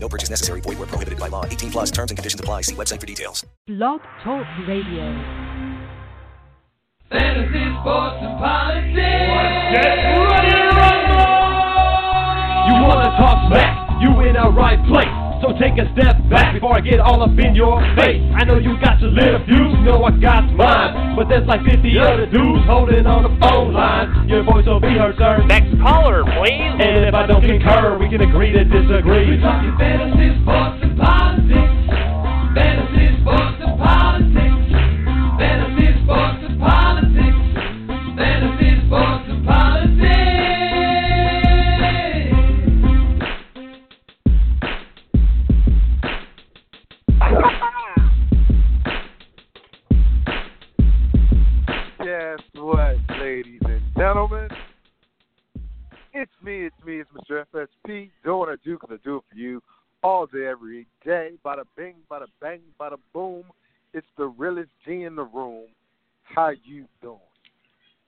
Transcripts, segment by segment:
No purchase necessary. Void where prohibited by law. 18 plus terms and conditions apply. See website for details. Blog Talk Radio. Fantasy, sports, and politics. Get ready to rumble! You wanna talk smack? You in the right place. So take a step back before I get all up in your face. I know you got your little views, you know I got mine. But there's like 50 other dudes holding on the phone line. Your voice will be heard, sir. Next caller, please. And if I don't concur, we can agree to disagree. We're talking fantasy, sports, and politics. Fantasy, sports, and politics. Gentlemen? It's me, it's me, it's Mr. FSP, doing what I do because I do it for you all day, every day. Bada bing, bada bang, bada boom. It's the realest G in the room. How you doing?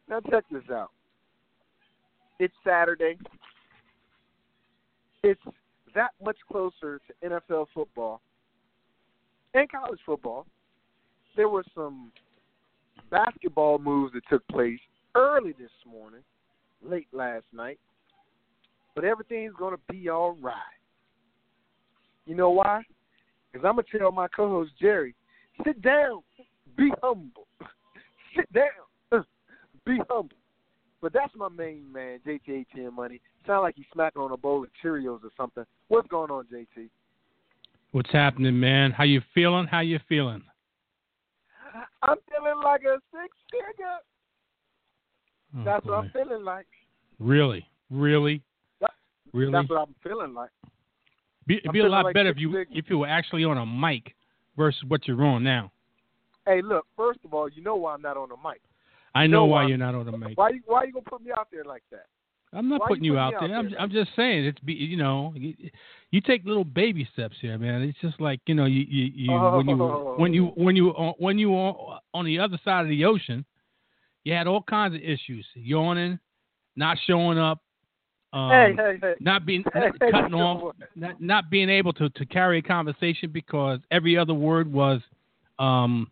Now check this out. It's Saturday. It's that much closer to NFL football and college football. There were some basketball moves that took place early this morning, late last night. But everything's going to be all right. You know why? Because I'm going to tell my co host Jerry, sit down, be humble. sit down, be humble. But that's my main man, JT ATM Money. Sound like he's smacking on a bowl of Cheerios or something. What's going on, JT? What's happening, man? How you feeling? How you feeling? I'm feeling like a six figure. Oh, That's boy. what I'm feeling like. Really, really, That- really. That's what I'm feeling like. Be, it'd I'm be a lot like better if you if you were actually on a mic versus what you're on now. Hey, look. First of all, you know why I'm not on a mic. I know know why why- you're not on a mic. Why you Why you gonna put me out there like that? I'm not why putting you you putting out me out there. I'm I'm just saying it's be you know you, you take little baby steps here, man. It's just like you know you you, you when you Oh. when you oh. when you on- when you on on the other side of the ocean, you had all kinds of issues: yawning, not showing up, um, hey, hey, hey. not being Hey, not hey, cutting off, not, not being able to, to carry a conversation because every other word was um,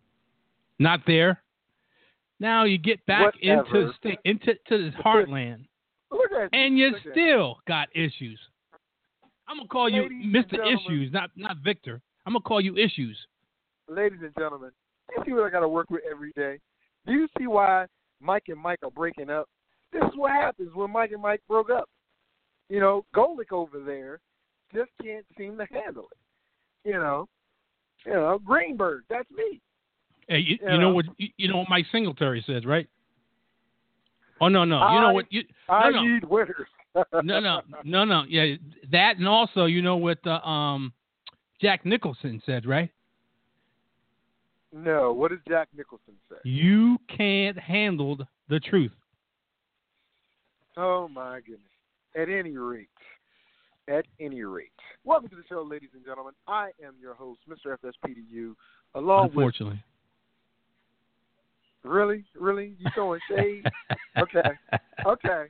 not there. Now you get back into Whatever. sta- into to this heartland, and you still got issues. I'm gonna call you Ladies and Mr. Issues, not not Victor. I'm gonna call you Issues. Ladies and gentlemen, you see what I got to work with every day. Do you see why Mike and Mike are breaking up? This is what happens when Mike and Mike broke up. You know, Golic over there just can't seem to handle it. You know, you know, Greenberg, that's me. Hey, you, You you know know. what you, you know what Mike Singletary says, right? Oh no no, you know what you I no. need winners. no, no, no, no. Yeah, that and also, you know what uh, um, Jack Nicholson said, right? No, what does Jack Nicholson say? You can't handle the truth. Oh my goodness. At any rate, at any rate, welcome to the show, ladies and gentlemen. I am your host, Mr. FSPDU, along with Unfortunately. really, really, you throwing shade? okay, okay.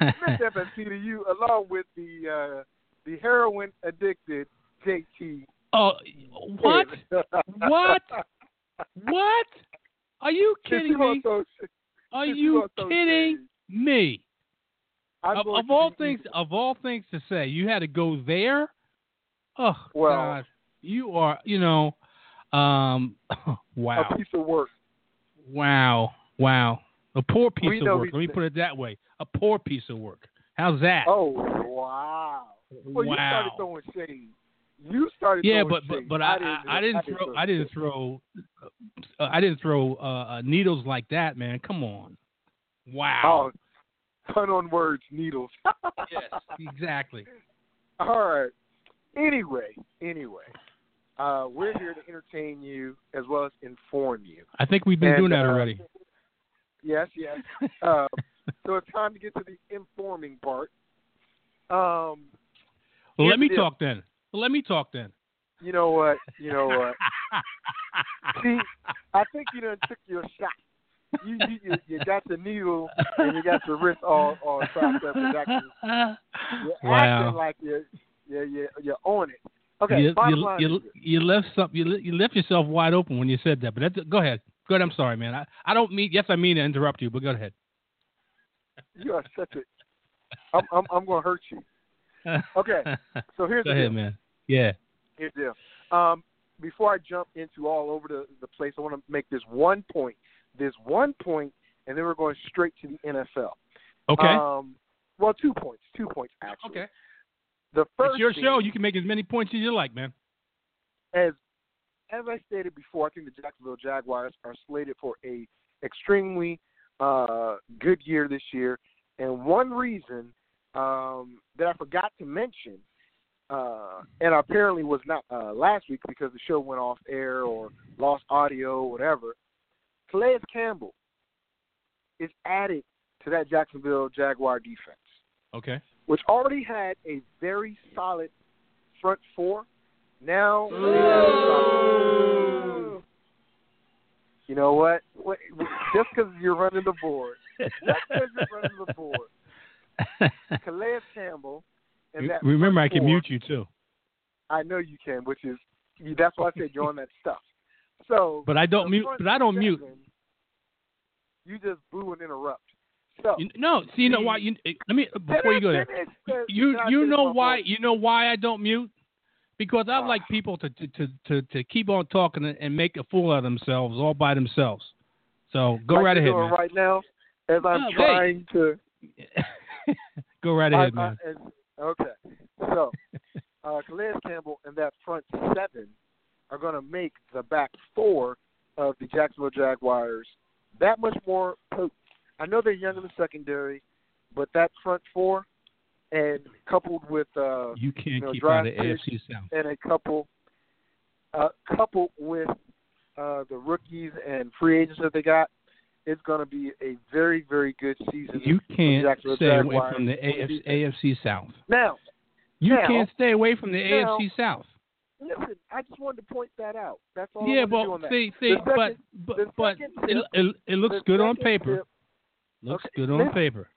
Mr. FSPDU, along with the uh, the heroin addicted JT. Oh, what? What? What? Are you kidding me? Are you kidding me? Of, of all things, of all things to say, you had to go there. Oh Well- God, you are, you know, um, wow. a piece of work. Wow. Wow. A poor piece We of work. Let me put it that way. A poor piece of work. How's that? Oh wow! Well, you started wow. throwing shade. You started. Yeah, but but but I I, I didn't throw I didn't throw uh, I didn't throw uh, uh, needles like that, man. Come on. Wow. Oh, pun on words, needles. Yes, exactly. All right. Anyway, anyway, Uh, we're here to entertain you as well as inform you. I think we've been And, doing that uh, already. Yes, yes. Uh, so it's time to get to the informing part. Um, well, let me talk then. Well, let me talk then. you know what? You know what? See, I think you done took your shot. You you, you, you got the needle and you got your wrist all all trapped up. You're Wow. acting like you're you're you're, you're on it. Okay, you, bottom you, line you, you left some, you, you left yourself wide open when you said that. But go ahead. Go ahead. I'm sorry, man. I, I don't mean. Yes, I mean to interrupt you, but go ahead. you are such a. I'm I'm, I'm going to hurt you. Okay, so here's go the ahead, deal. man. Yeah. Here's the deal. Um, before I jump into all over the, the place, I want to make this one point. This one point, and then we're going straight to the NFL. Okay. Um, well, two points. Two points actually. okay. The first It's your thing, show. You can make as many points as you like, man. as as I stated before, I think the Jacksonville Jaguars are slated for a extremely uh, good year this year, and one reason um, that I forgot to mention, uh, and apparently was not uh, last week because the show went off air or lost audio or whatever. Calais Campbell is added to that Jacksonville Jaguar defense. Okay. which already had a very solid front four. Now, you know what? What- Just because you're running the board, just because you're running the board, Calais Campbell Remember, I can mute you too. I know you can, which is that's why I said you're on that stuff. So, But I don't mute. But I don't mute. You just boo and interrupt. So, You, no, see, you know why? You eh, let me before you go there. You you know why? You know why I don't mute? Because I like people to to, to to keep on talking and- make a fool of themselves all by themselves. So go like right ahead, man. Right now, as I'm hey. trying to go right ahead, I- I- man. as- okay. So, uh, Calais Campbell and that front seven are going to make the back four of the Jacksonville Jaguars that much more potent. I know they're young in the secondary, but that front four, and coupled with uh, You can't know, keep out of AFC South. and a couple, uh, coupled with uh, the rookies and free agents that they got, it's going to be a very, very good season. You can't stay away from the AFC. AFC South. Now, You Now- can't stay away from the now- AFC South. listen, I just wanted to point that out. That's all. Yeah, I wanted to do but that. see, see, second- but but but second it, it it looks good on paper. tip- Looks Okay, good on listen. paper.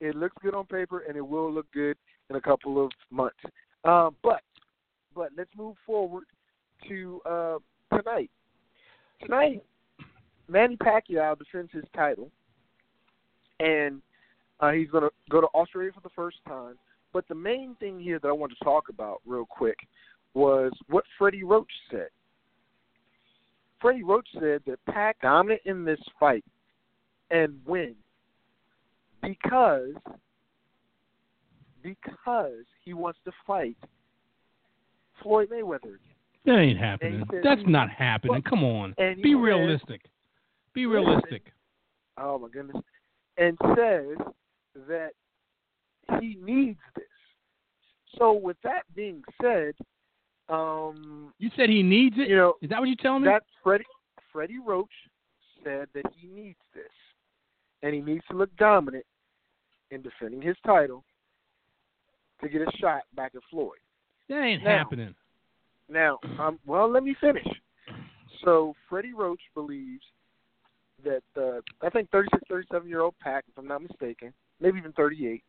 it looks good on paper, and it will look good in a couple of months. Um, but but let's move forward to uh, tonight. Tonight, Manny Pacquiao defends his title, and uh, he's going to go to Australia for the first time. But the main thing here that I want to talk about real quick was what Freddie Roach said. Freddie Roach said that Pac dominant in this fight and win because because he wants to fight Floyd Mayweather again. That ain't happening. said That's not happening. Come on. Be said- realistic. Be realistic. Oh my goodness. And says that he needs this. So with that being said, um, You said he needs it. you know, Is that what you're telling me? that Freddie Freddie Roach said that he needs this. And he needs to look dominant in defending his title to get a shot back at Floyd. that ain't now- happening. Now, um, well, let me finish. So Freddie Roach believes that uh, I think 36, 37 year old Pac, if I'm not mistaken, maybe even 38,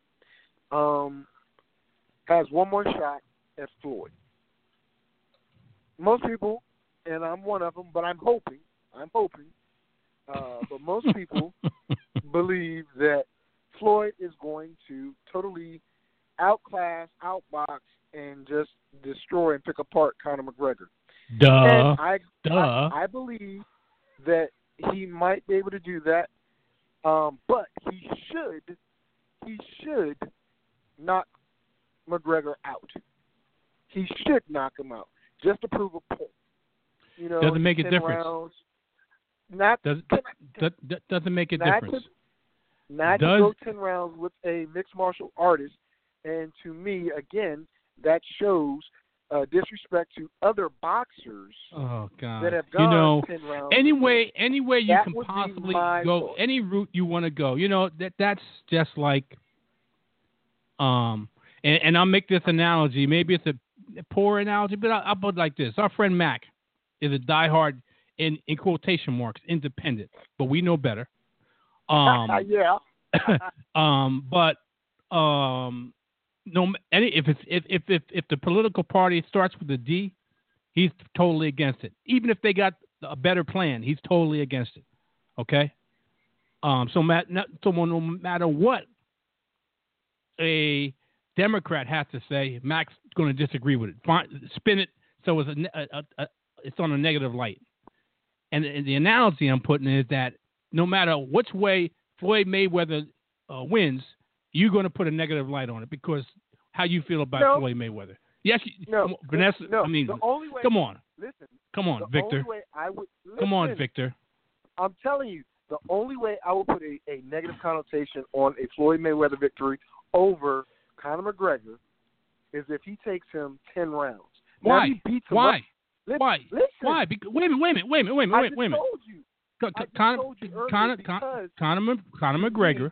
um, has one more shot at Floyd. Most people, and I'm one of them, but I'm hoping, I'm hoping, uh, but most people believe that Floyd is going to totally outclass, outbox, and just destroy and pick apart Conor McGregor. Duh. and I, duh. I, I believe that he might be able to do that, um, but he should, he should knock McGregor out. He should knock him out just to prove a point. You know, Doesn't make a difference. Rounds, not Does, can that, that doesn't make a not difference. To, not Does- to go ten rounds with a mixed martial artist, and to me, again, that shows uh, disrespect to other boxers Oh God. that have gone you know, ten rounds. any way, any way you That can possibly go, any route you want to go. You know that that's just like, um, and, and I'll make this analogy. Maybe it's a poor analogy, but I'll, I'll put it like this: Our friend Mac is a diehard, in in quotation marks, independent, but we know better. Um, yeah. um, but um, no, any if it's if, if if if the political party starts with a D, he's totally against it. Even if they got a better plan, he's totally against it. Okay. Um. So, mat- not, so no matter what a Democrat has to say, Mac's going to disagree with it. Fine, spin it so it's a, a, a it's on a negative light. And, and the analogy I'm putting is that no matter which way Floyd Mayweather uh, wins, you're going to put a negative light on it because how you feel about No. Floyd Mayweather. Yes, No, Vanessa. no. I mean, the only way. come on, Listen. come on, Victor. I would. Come on, Victor. I'm telling you, the only way I would put a, a negative connotation on a Floyd Mayweather victory over Conor McGregor is if he takes him ten rounds. Now, Why? he beats him Why? Listen, Why? Listen, Why? Because, wait a minute, wait a minute, wait a minute, wait a I minute, just wait a minute. told you. Con- I just Conor, told you Conor, Conor, Mc- Conor McGregor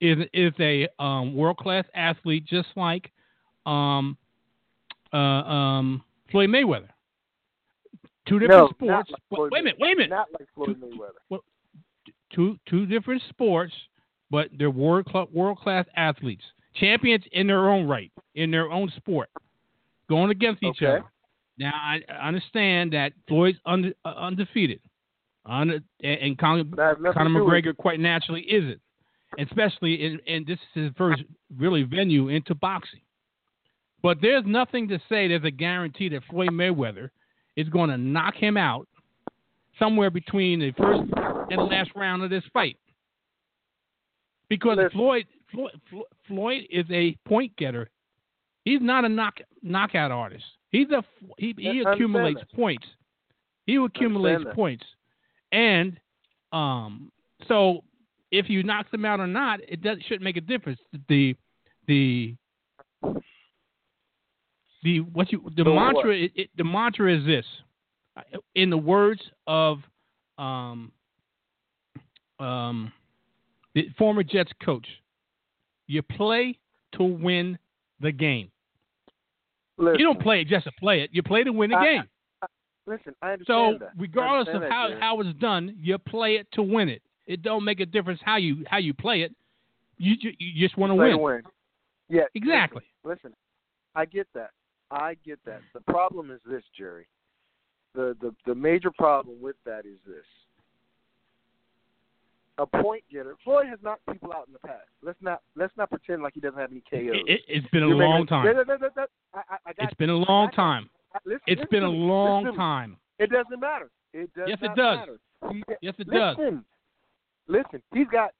is is a um, world class athlete, just like um, uh, um, Floyd Mayweather. Two different no, sports. like wait a minute, wait a minute. Not like Floyd Mayweather. Two two different sports, but they're world world class athletes, champions in their own right, in their own sport, going against each Okay. other. Now I, I understand that Floyd's unde, uh, undefeated, Unde- and, and Conor, That has nothing Conor to do with McGregor quite naturally isn't, especially in and this is his first really venue into boxing. But there's nothing to say there's a guarantee that Floyd Mayweather is going to knock him out somewhere between the first and the last round of this fight. Because Floyd, Floyd Floyd is a point getter. He's not a knock knockout artist. He's a he, he accumulates points. He accumulates points, and um, so if you knock them out or not, it does, shouldn't make a difference. The the the what you the So mantra it, it, the mantra is this. In the words of um um the former Jets coach you play to win the game. Listen, you don't play it just to play it. You play to win the I- game. Listen, I so understand that. I regardless of understand how how it's done you play it to win it it don't make a difference how you how you play it you ju- you just want to Play win Yeah, Exactly. Listen, listen, I get that. I get that. The problem is this, Jerry. The the the major problem with that is this. A point getter. Floyd has knocked people out in the past. Let's not let's not pretend like he doesn't have any KOs. it, it, it's been a long time it's been a long time It's been a long Listen time It doesn't matter. It does Yes, it does. matter. He, yes it does listen. He's got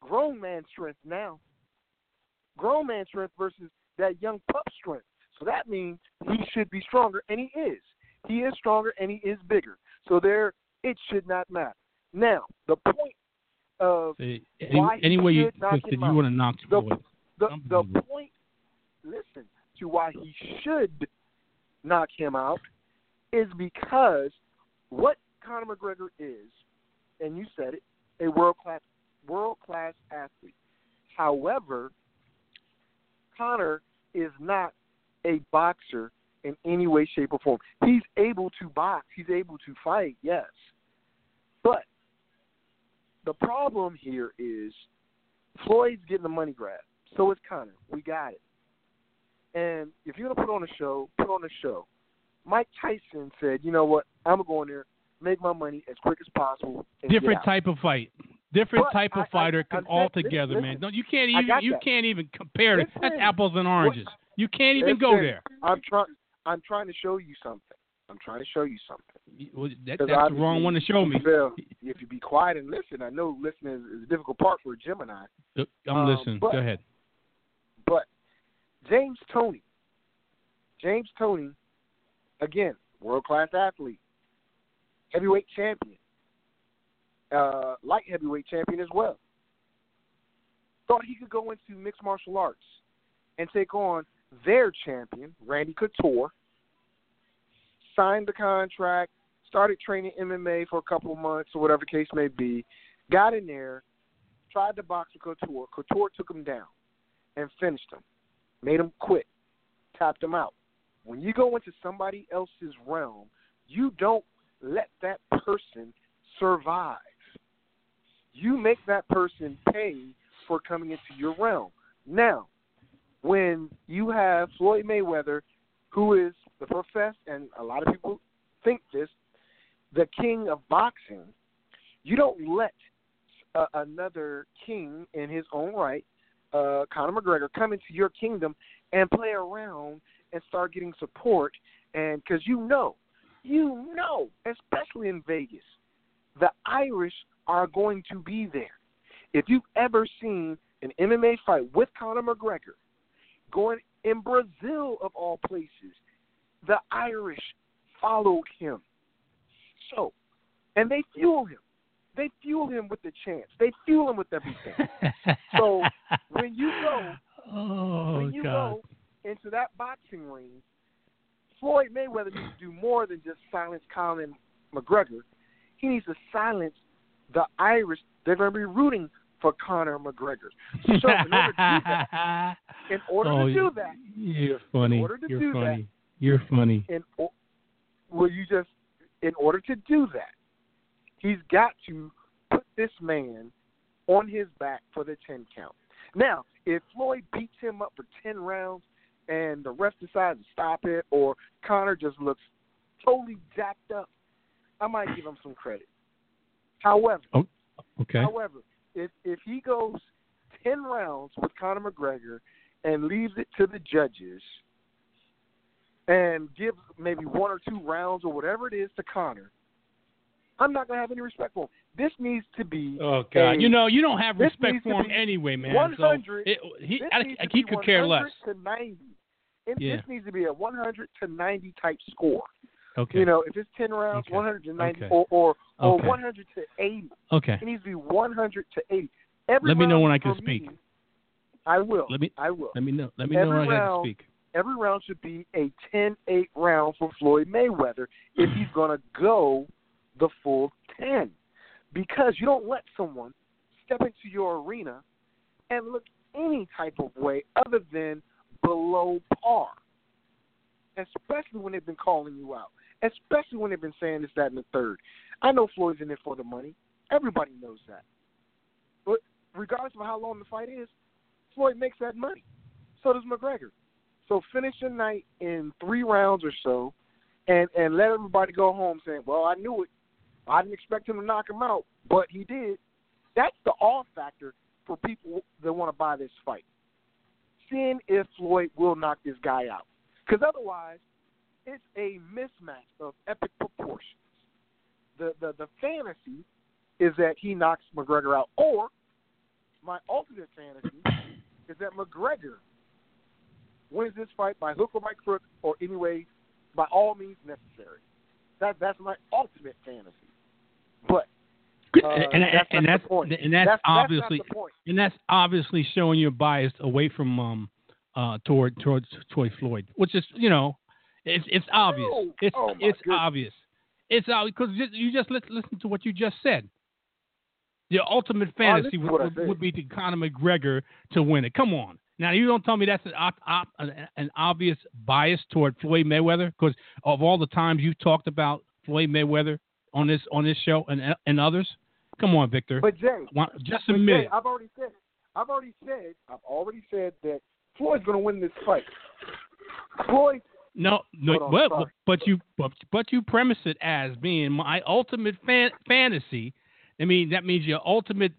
grown man strength now. Grown man strength versus that young pup strength. So that means he should be stronger, and he is. He is stronger, and he is bigger. So there, it should not matter. Now, the point of See, Why any, he any way you knock him you out. want to knock the Floyd. the the point. Listen to why he should knock him out is because what Conor McGregor is, and you said it, a world class world class athlete. However, Conor is not a boxer in any way, shape, or form. He's able to box. He's able to fight. Yes, but the problem here is Floyd's getting the money grab. So is Conor. We got it. And if you're gonna put on a show, put on a show. Mike Tyson said, "You know what? I'm gonna go in there, make my money as quick as possible." Different type of fight. Different But type of I- I- fighter I'm can all saying- man. No, you can't even you that. can't even compare it. That's apples and oranges. You can't even go there. I'm trying. I'm trying to show you something. I'm trying to show you something. Well, That, that's the wrong one to show me. If you be quiet and listen, I know listening is, is a difficult part for a Gemini. I'm um, listening. but- Go ahead. But James Toney, James Toney, again, world class athlete, heavyweight champion, uh, light heavyweight champion as well. Thought he could go into mixed martial arts and take on their champion, Randy Couture, signed the contract, started training MMA for a couple months or whatever case may be, got in there, tried to box with Couture. Couture took him down and finished him, made him quit, tapped him out. When you go into somebody else's realm, you don't let that person survive. You make that person pay for coming into your realm. Now, when you have Floyd Mayweather, who is the professed, and a lot of people think this, the king of boxing, you don't let uh, another king in his own right, uh, Conor McGregor, come into your kingdom and play around and start getting support. And because you know, you know, especially in Vegas, the Irish are going to be there. If you've ever seen an MMA fight with Conor McGregor going in Brazil, of all places, the Irish followed him. So, and they fuel him. They fuel him with the chance. They fuel him with everything. so when you go, oh when you God. go into that boxing ring, Floyd Mayweather needs to do more than just silence Conor McGregor. He needs to silence the Irish. They're going to be rooting for Conor McGregor. So in order to do that, in order oh, to do that, you're funny. In order to you're do that- You're funny. in you just in order to do that, he's got to put this man on his back for the ten count. Now, if Floyd beats him up for ten rounds and the ref decides to stop it, or Conor just looks totally jacked up, I might give him some credit. However, oh, Okay. However, if if he goes ten rounds with Conor McGregor and leaves it to the judges and gives maybe one or two rounds or whatever it is to Conor, I'm not gonna have any respect for him. This needs to be Oh God! a- you know you don't have respect for him anyway, man. 100 So he, this I, needs I, to he could care less. 100 to 90. It, Yeah. This needs to be a 100 to 90 type score. Okay. You know, if it's 10 rounds, Okay. 100 to 90, Okay. or or, or Okay. 100 to 80. okay. It needs to be 100 to 80. Every Let me know when I can speak. me- I will. Let me- I will. Let me know. Let me know Every when I can speak. Every round should be a 10-8 round for Floyd Mayweather if he's going to go the full 10. Because you don't let someone step into your arena and look any type of way other than below par. Especially when they've been calling you out. Especially when they've been saying this, that, and the third. I know Floyd's in it for the money. Everybody knows that. But regardless of how long the fight is, Floyd makes that money. So does McGregor. So finish the night in three rounds or so, and and let everybody go home saying, "Well, I knew it. I didn't expect him to knock him out, but he did." That's the all factor for people that want to buy this fight. Seeing if Floyd will knock this guy out, because otherwise, it's a mismatch of epic proportions. The the the fantasy is that he knocks McGregor out, or my alternate fantasy is that McGregor wins this fight by hook or by crook or anyway by all means necessary. That that's my ultimate fantasy. But uh, and that's and that's point. and that's, that's obviously that's not the point. and that's obviously showing your bias away from um uh toward towards toward Floyd, which is you know it's it's obvious. It's Oh, it's goodness. obvious. It's obvious because you just listen, listen to what you just said. Your ultimate fantasy listen would, to what I would, would be to Conor McGregor to win it. Come on. Now you don't tell me that's an, op, op, an, an obvious bias toward Floyd Mayweather because of all the times you've talked about Floyd Mayweather on this on this show and and others. Come on, Victor. But Jay, just admit Jay. I've already said I've already said I've already said that Floyd's going to win this fight. Floyd, No, no, on, but, sorry. but you but, but you premise it as being my ultimate fan, fantasy. I mean, that means your ultimate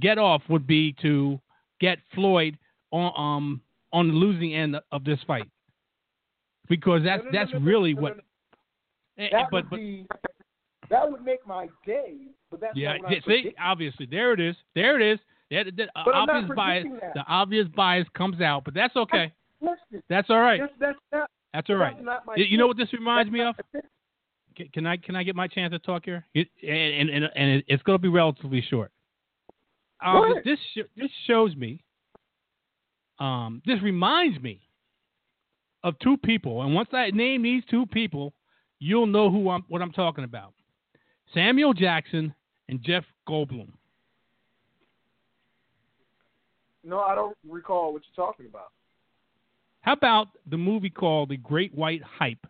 get off would be to get Floyd on um on the losing end of this fight because that's No, no, that's no, really what. no, eh, that but would but be that would make my day. But that's yeah, not what yeah, see, obviously there it is, there it is. The, the But I'm not obvious bias, that. the obvious bias comes out, but that's okay. Listen, That's all right. that's, that's not That's all right. that's You, you know what this reminds me of? Can, can I can I get my chance to talk here? It, and and and it's going to be relatively short. Uh, Go this sh- this shows me. Um, this reminds me of two people, and once I name these two people, you'll know who I'm what I'm talking about. Samuel Jackson and Jeff Goldblum. No, I don't recall what you're talking about. How about the movie called The Great White Hype?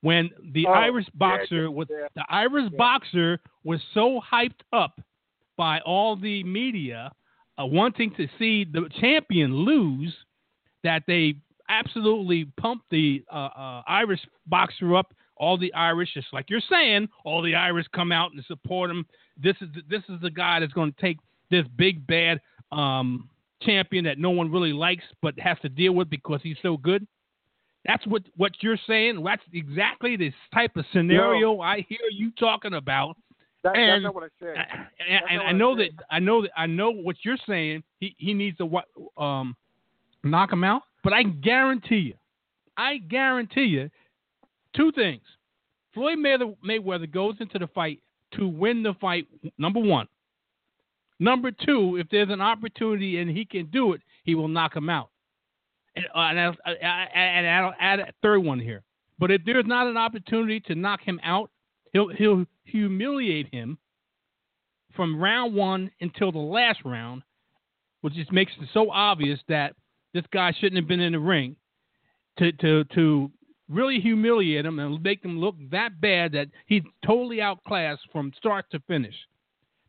When the Oh, Irish boxer yeah, was yeah. the Irish Yeah. boxer was so hyped up by all the media uh, wanting to see the champion lose that they absolutely pumped the uh, uh, Irish boxer up. All the Irish, just like you're saying, all the Irish come out and support him. This is this is the guy that's going to take this big bad um, champion that no one really likes but has to deal with because he's so good. That's what what you're saying. That's exactly this type of scenario I hear you talking about. That, And- that's not what I said. And, That's and not I I know that. I know that I know what you're saying. He he needs to um knock him out. But I guarantee you, I guarantee you, two things. Floyd Mayweather, goes into the fight to win the fight. Number one. Number two, if there's an opportunity and he can do it, he will knock him out. And, uh, and I'll add a third one here. But if there's not an opportunity to knock him out, he'll he'll humiliate him from round one until the last round, which just makes it so obvious that this guy shouldn't have been in the ring to to to really humiliate him and make him look that bad that he's totally outclassed from start to finish.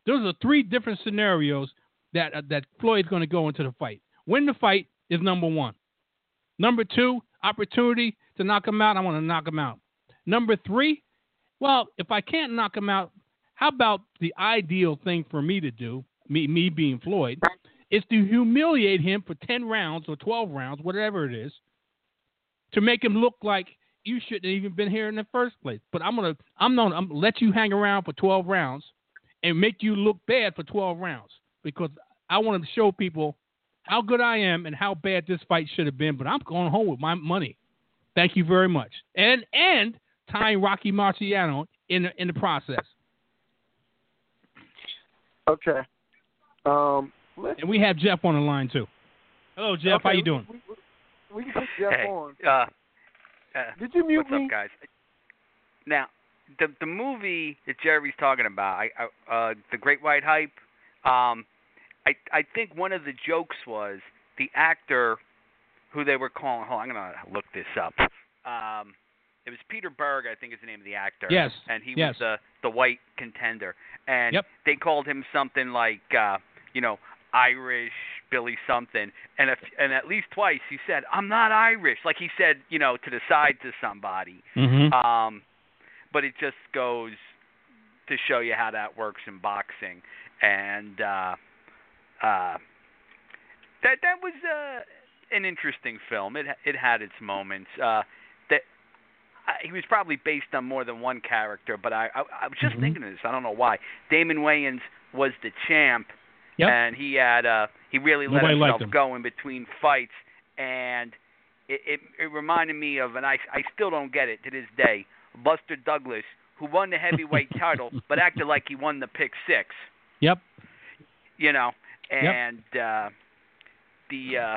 Those are three different scenarios that uh, that Floyd's going to go into the fight. Win the fight is number one. Number two, opportunity to knock him out. I want to knock him out. Number three, well, if I can't knock him out, how about the ideal thing for me to do, me me being Floyd, is to humiliate him for ten rounds or twelve rounds, whatever it is, to make him look like you shouldn't have even been here in the first place. But I'm gonna I'm gonna I'm gonna let you hang around for twelve rounds and make you look bad for twelve rounds because I want to show people how good I am and how bad this fight should have been. But I'm going home with my money. Thank you very much. And and tying Rocky Marciano in the, in the process. Okay. Um, And we have Jeff on the line too. Hello, Jeff. How you doing? We, we, we can put Jeff hey, on. uh, uh, Did you mute what's me? up, guys? Now, the the movie that Jerry's talking about, I, I uh, the Great White Hype. Um, I I think one of the jokes was the actor who they were calling. Hold on, I'm gonna look this up. Um, it was Peter Berg, I think is the name of the actor. Yes, And he yes. was the the white contender, and Yep. they called him something like, uh, you know, Irish Billy something, and if, and at least twice he said, "I'm not Irish," like he said, you know, to the side to somebody. Mm-hmm. Um, but it just goes to show you how that works in boxing, and uh, uh, that that was uh, an interesting film. It it had its moments. Uh, that I, he was probably based on more than one character, but I I, I was just Mhm. thinking of this. I don't know why. Damon Wayans was the champ, Yep. and he had uh he really let Nobody himself him. go in between fights, and it, it it reminded me of, and I I still don't get it to this day. Buster Douglas, who won the heavyweight title, but acted like he won the pick six. Yep. You know, and uh, the uh,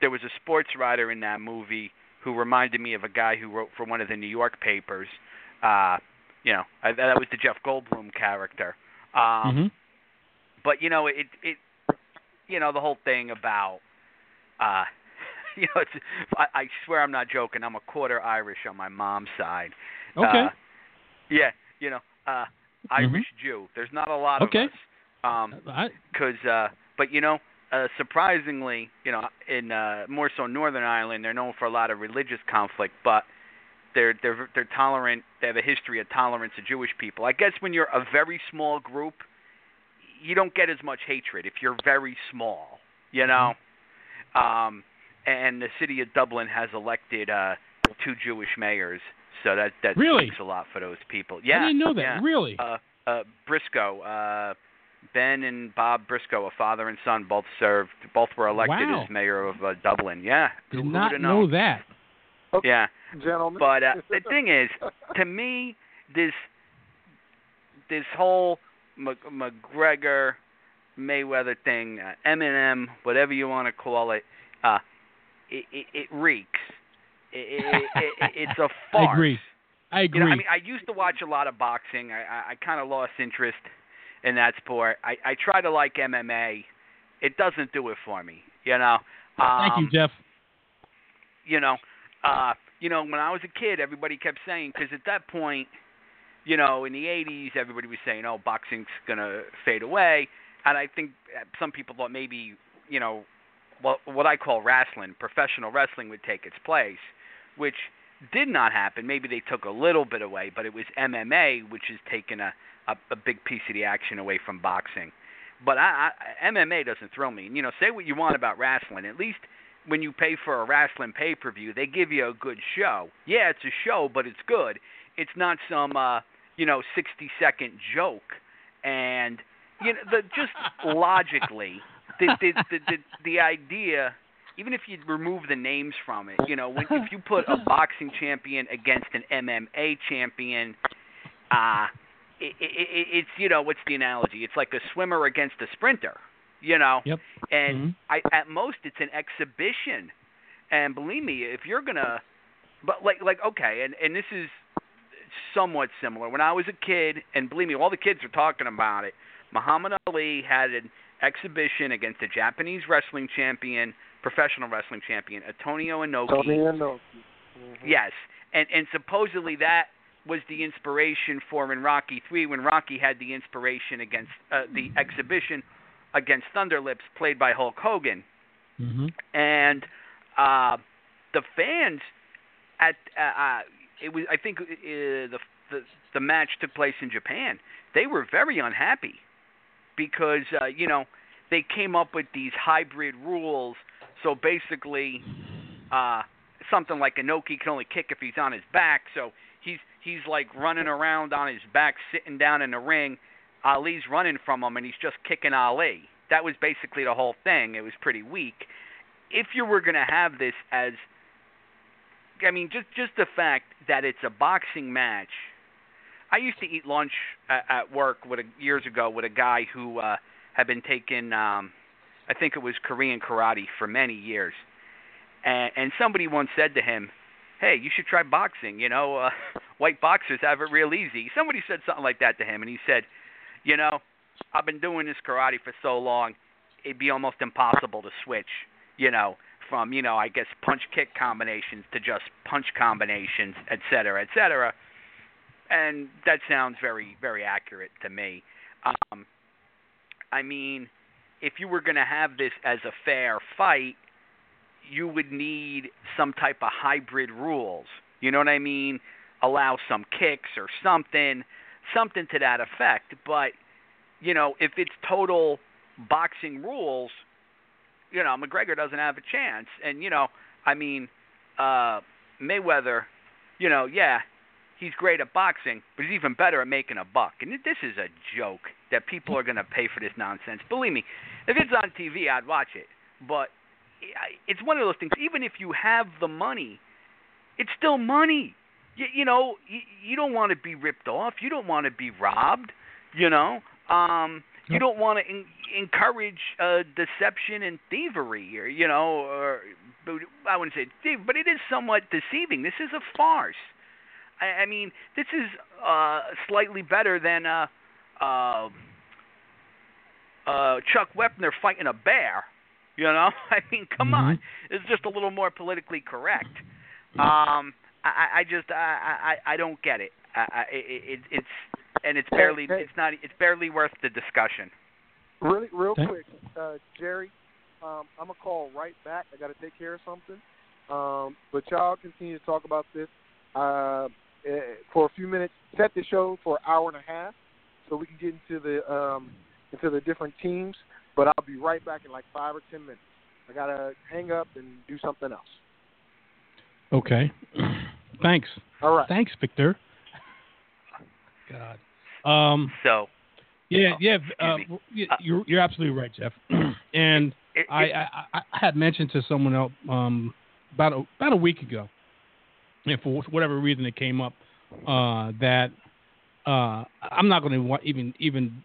there was a sports writer in that movie who reminded me of a guy who wrote for one of the New York papers. Uh, you know, I, that was the Jeff Goldblum character. Um, mm-hmm. But you know it it you know the whole thing about uh you know it's I, I swear I'm not joking. I'm a quarter Irish on my mom's side. Okay. uh, yeah you know uh Irish Jew. There's not a lot Okay. of us um cuz uh but you know uh surprisingly you know in uh more so northern Ireland they're known for a lot of religious conflict but they're they're they're tolerant. They have a history of tolerance of Jewish people. I guess when you're a very small group you don't get as much hatred if you're very small, you know. Um, and the city of Dublin has elected uh, two Jewish mayors, so that that Really? speaks a lot for those people. Yeah, I didn't know that. yeah. Really? Uh, uh, Briscoe, uh, Ben and Bob Briscoe, a father and son, both served. Both were elected Wow. as mayor of uh, Dublin. Yeah, Did who, not know known? that. Yeah. Gentlemen. But uh, the thing is, to me, this this whole Mc- McGregor Mayweather thing, uh, Eminem, whatever you want to call it, uh, it, it, it reeks. It, it, it, it, it's a farce. I agree. I agree. You know, I mean, I used to watch a lot of boxing. I I, I kind of lost interest in that sport. I I try to like MMA. It doesn't do it for me. You know. Um, Thank you, Jeff. you know, uh, you know, when I was a kid, everybody kept saying because at that point, you know, in the '80s, everybody was saying, "Oh, boxing's gonna fade away," and I think uh, some people thought maybe, you know, what what I call wrestling, professional wrestling, would take its place, which did not happen. Maybe they took a little bit away, but it was MMA which has taken a a, a big piece of the action away from boxing. But I, I, MMA doesn't thrill me. And, you know, say what you want about wrestling. At least when you pay for a wrestling pay per view, they give you a good show. Yeah, it's a show, but it's good. It's not some uh, you know sixty second joke. And you know, the just logically, the the, the the the idea. Even if you remove the names from it, you know, when, if you put a boxing champion against an MMA champion, uh, it, it, it's you know what's the analogy? It's like a swimmer against a sprinter, you know. Yep. And Mhm. I, at most, it's an exhibition. And believe me, if you're gonna, but like like okay, and and this is somewhat similar. When I was a kid, and believe me, all the kids are talking about it. Muhammad Ali had an exhibition against a Japanese wrestling champion, professional wrestling champion, Antonio Inoki. Tony Inoki. Mhm. Yes, and and supposedly that was the inspiration for in Rocky Three when Rocky had the inspiration against uh, the exhibition against Thunderlips, played by Hulk Hogan, mm-hmm. and uh, the fans at uh, uh, it was I think uh, the, the the match took place in Japan. They were very unhappy because uh, you know they came up with these hybrid rules. So basically, uh, something like Inoki can only kick if he's on his back. So he's he's like running around on his back, sitting down in the ring. Ali's running from him, and he's just kicking Ali. That was basically the whole thing. It was pretty weak. If you were going to have this as, I mean, just just the fact that it's a boxing match. I used to eat lunch at, at work with a, years ago with a guy who uh, had been taking, um, I think it was Korean karate for many years, and, and somebody once said to him, "Hey, you should try boxing. You know, uh, white boxers have it real easy." Somebody said something like that to him, and he said, "You know, I've been doing this karate for so long, it'd be almost impossible to switch. You know." From you know, I guess punch kick combinations to just punch combinations, et cetera, et cetera and that sounds very very accurate to me. Um, I mean, if you were going to have this as a fair fight, you would need some type of hybrid rules. You know what I mean? Allow some kicks or something, something to that effect. But you know, if it's total boxing rules, you know, McGregor doesn't have a chance. And you know, I mean, uh, Mayweather, you know, yeah, he's great at boxing, but he's even better at making a buck. And this is a joke that people are going to pay for this nonsense. Believe me, if it's on TV, I'd watch it. But it's one of those things. Even if you have the money, it's still money. You, you know, you, you don't want to be ripped off. You don't want to be robbed. You know, um, you don't want to en- encourage uh, deception and thievery, or you know, or I wouldn't say thievery, but it is somewhat deceiving. This is a farce. I, I mean, this is uh, slightly better than uh, uh, uh, Chuck Wepner fighting a bear. You know, I mean, come Mhm. on, it's just a little more politically correct. Um, I, I just I, I I don't get it. I, I it it's and it's barely hey. it's not it's barely worth the discussion. Really, real Okay. quick, uh, Jerry, um, I'm gonna call right back. I got to take care of something. Um, but y'all continue to talk about this uh, eh, for a few minutes. Set the show for an hour and a half, so we can get into the um, into the different teams. But I'll be right back in like five or ten minutes. I gotta hang up and do something else. Okay. Thanks. All right. Thanks, Victor. God. Um. So Yeah. Oh, Yeah. Uh, me. w- y- Uh, you're you're absolutely right, Jeff. and it, I, it, I I I had mentioned to someone else um about a, about a week ago, and for whatever reason it came up uh, that uh, I'm not going to even even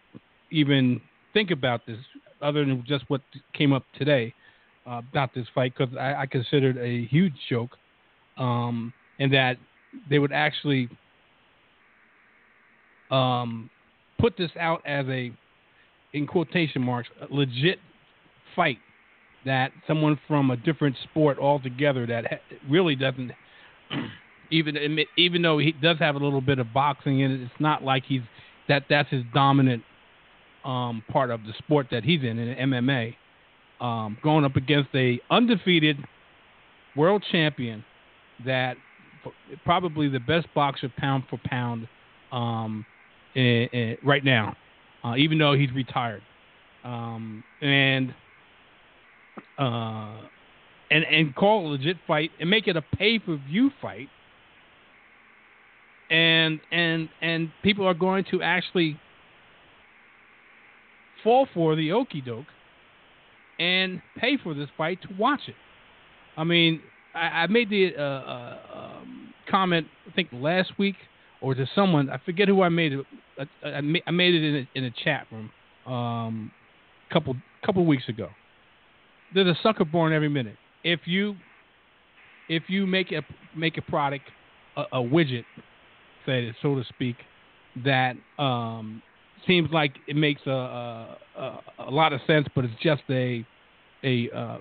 even think about this other than just what came up today uh, about this fight because I, I considered a huge joke, um, and that they would actually um, put this out as a, in quotation marks, a legit fight that someone from a different sport altogether that ha- really doesn't even admit, even though he does have a little bit of boxing in it, it's not like he's that that's his dominant um, part of the sport that he's in in MMA. Um, going up against a undefeated world champion that probably the best boxer pound for pound um, in, in, right now, uh, even though he's retired. Um, and uh, and and call a legit fight and make it a pay per view fight. And and and people are going to actually fall for the okey doke and pay for this fight to watch it. I mean, I, I made the uh, uh, um, comment I think last week or to someone I forget who I made it. I, I, made it in a, in a chat room um, couple couple weeks ago. There's a sucker born every minute. If you if you make a make a product a, a widget, say so to speak, that um, seems like it makes a, a, a lot of sense, but it's just a a uh,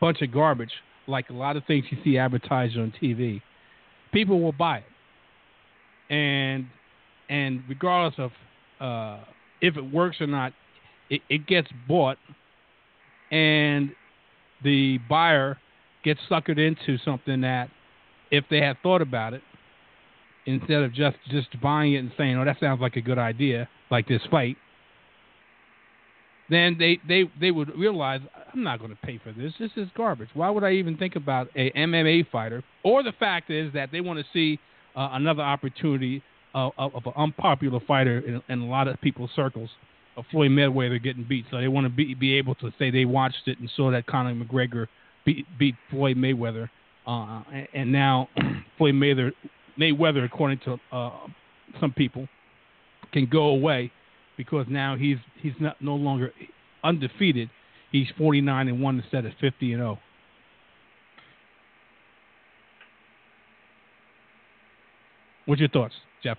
bunch of garbage, like a lot of things you see advertised on TV. People will buy it, and and regardless of uh, if it works or not, it, it gets bought, and the buyer gets suckered into something that, if they had thought about it, instead of just just buying it and saying, "Oh, that sounds like a good idea," like this fight, then they they they would realize I'm not going to pay for this. This is garbage. Why would I even think about a MMA fighter? Or the fact is that they want to see uh, another opportunity of, of, of, an unpopular fighter in, in, a lot of people's circles, of Floyd Mayweather getting beat. So they want to be be able to say they watched it and saw that Conor McGregor beat beat Floyd Mayweather, uh, and, and, now Floyd Mayweather Mayweather, according to uh, some people, can go away because now he's he's not no longer undefeated. He's 49 and one instead of 50 and 0. What's your thoughts, Jeff?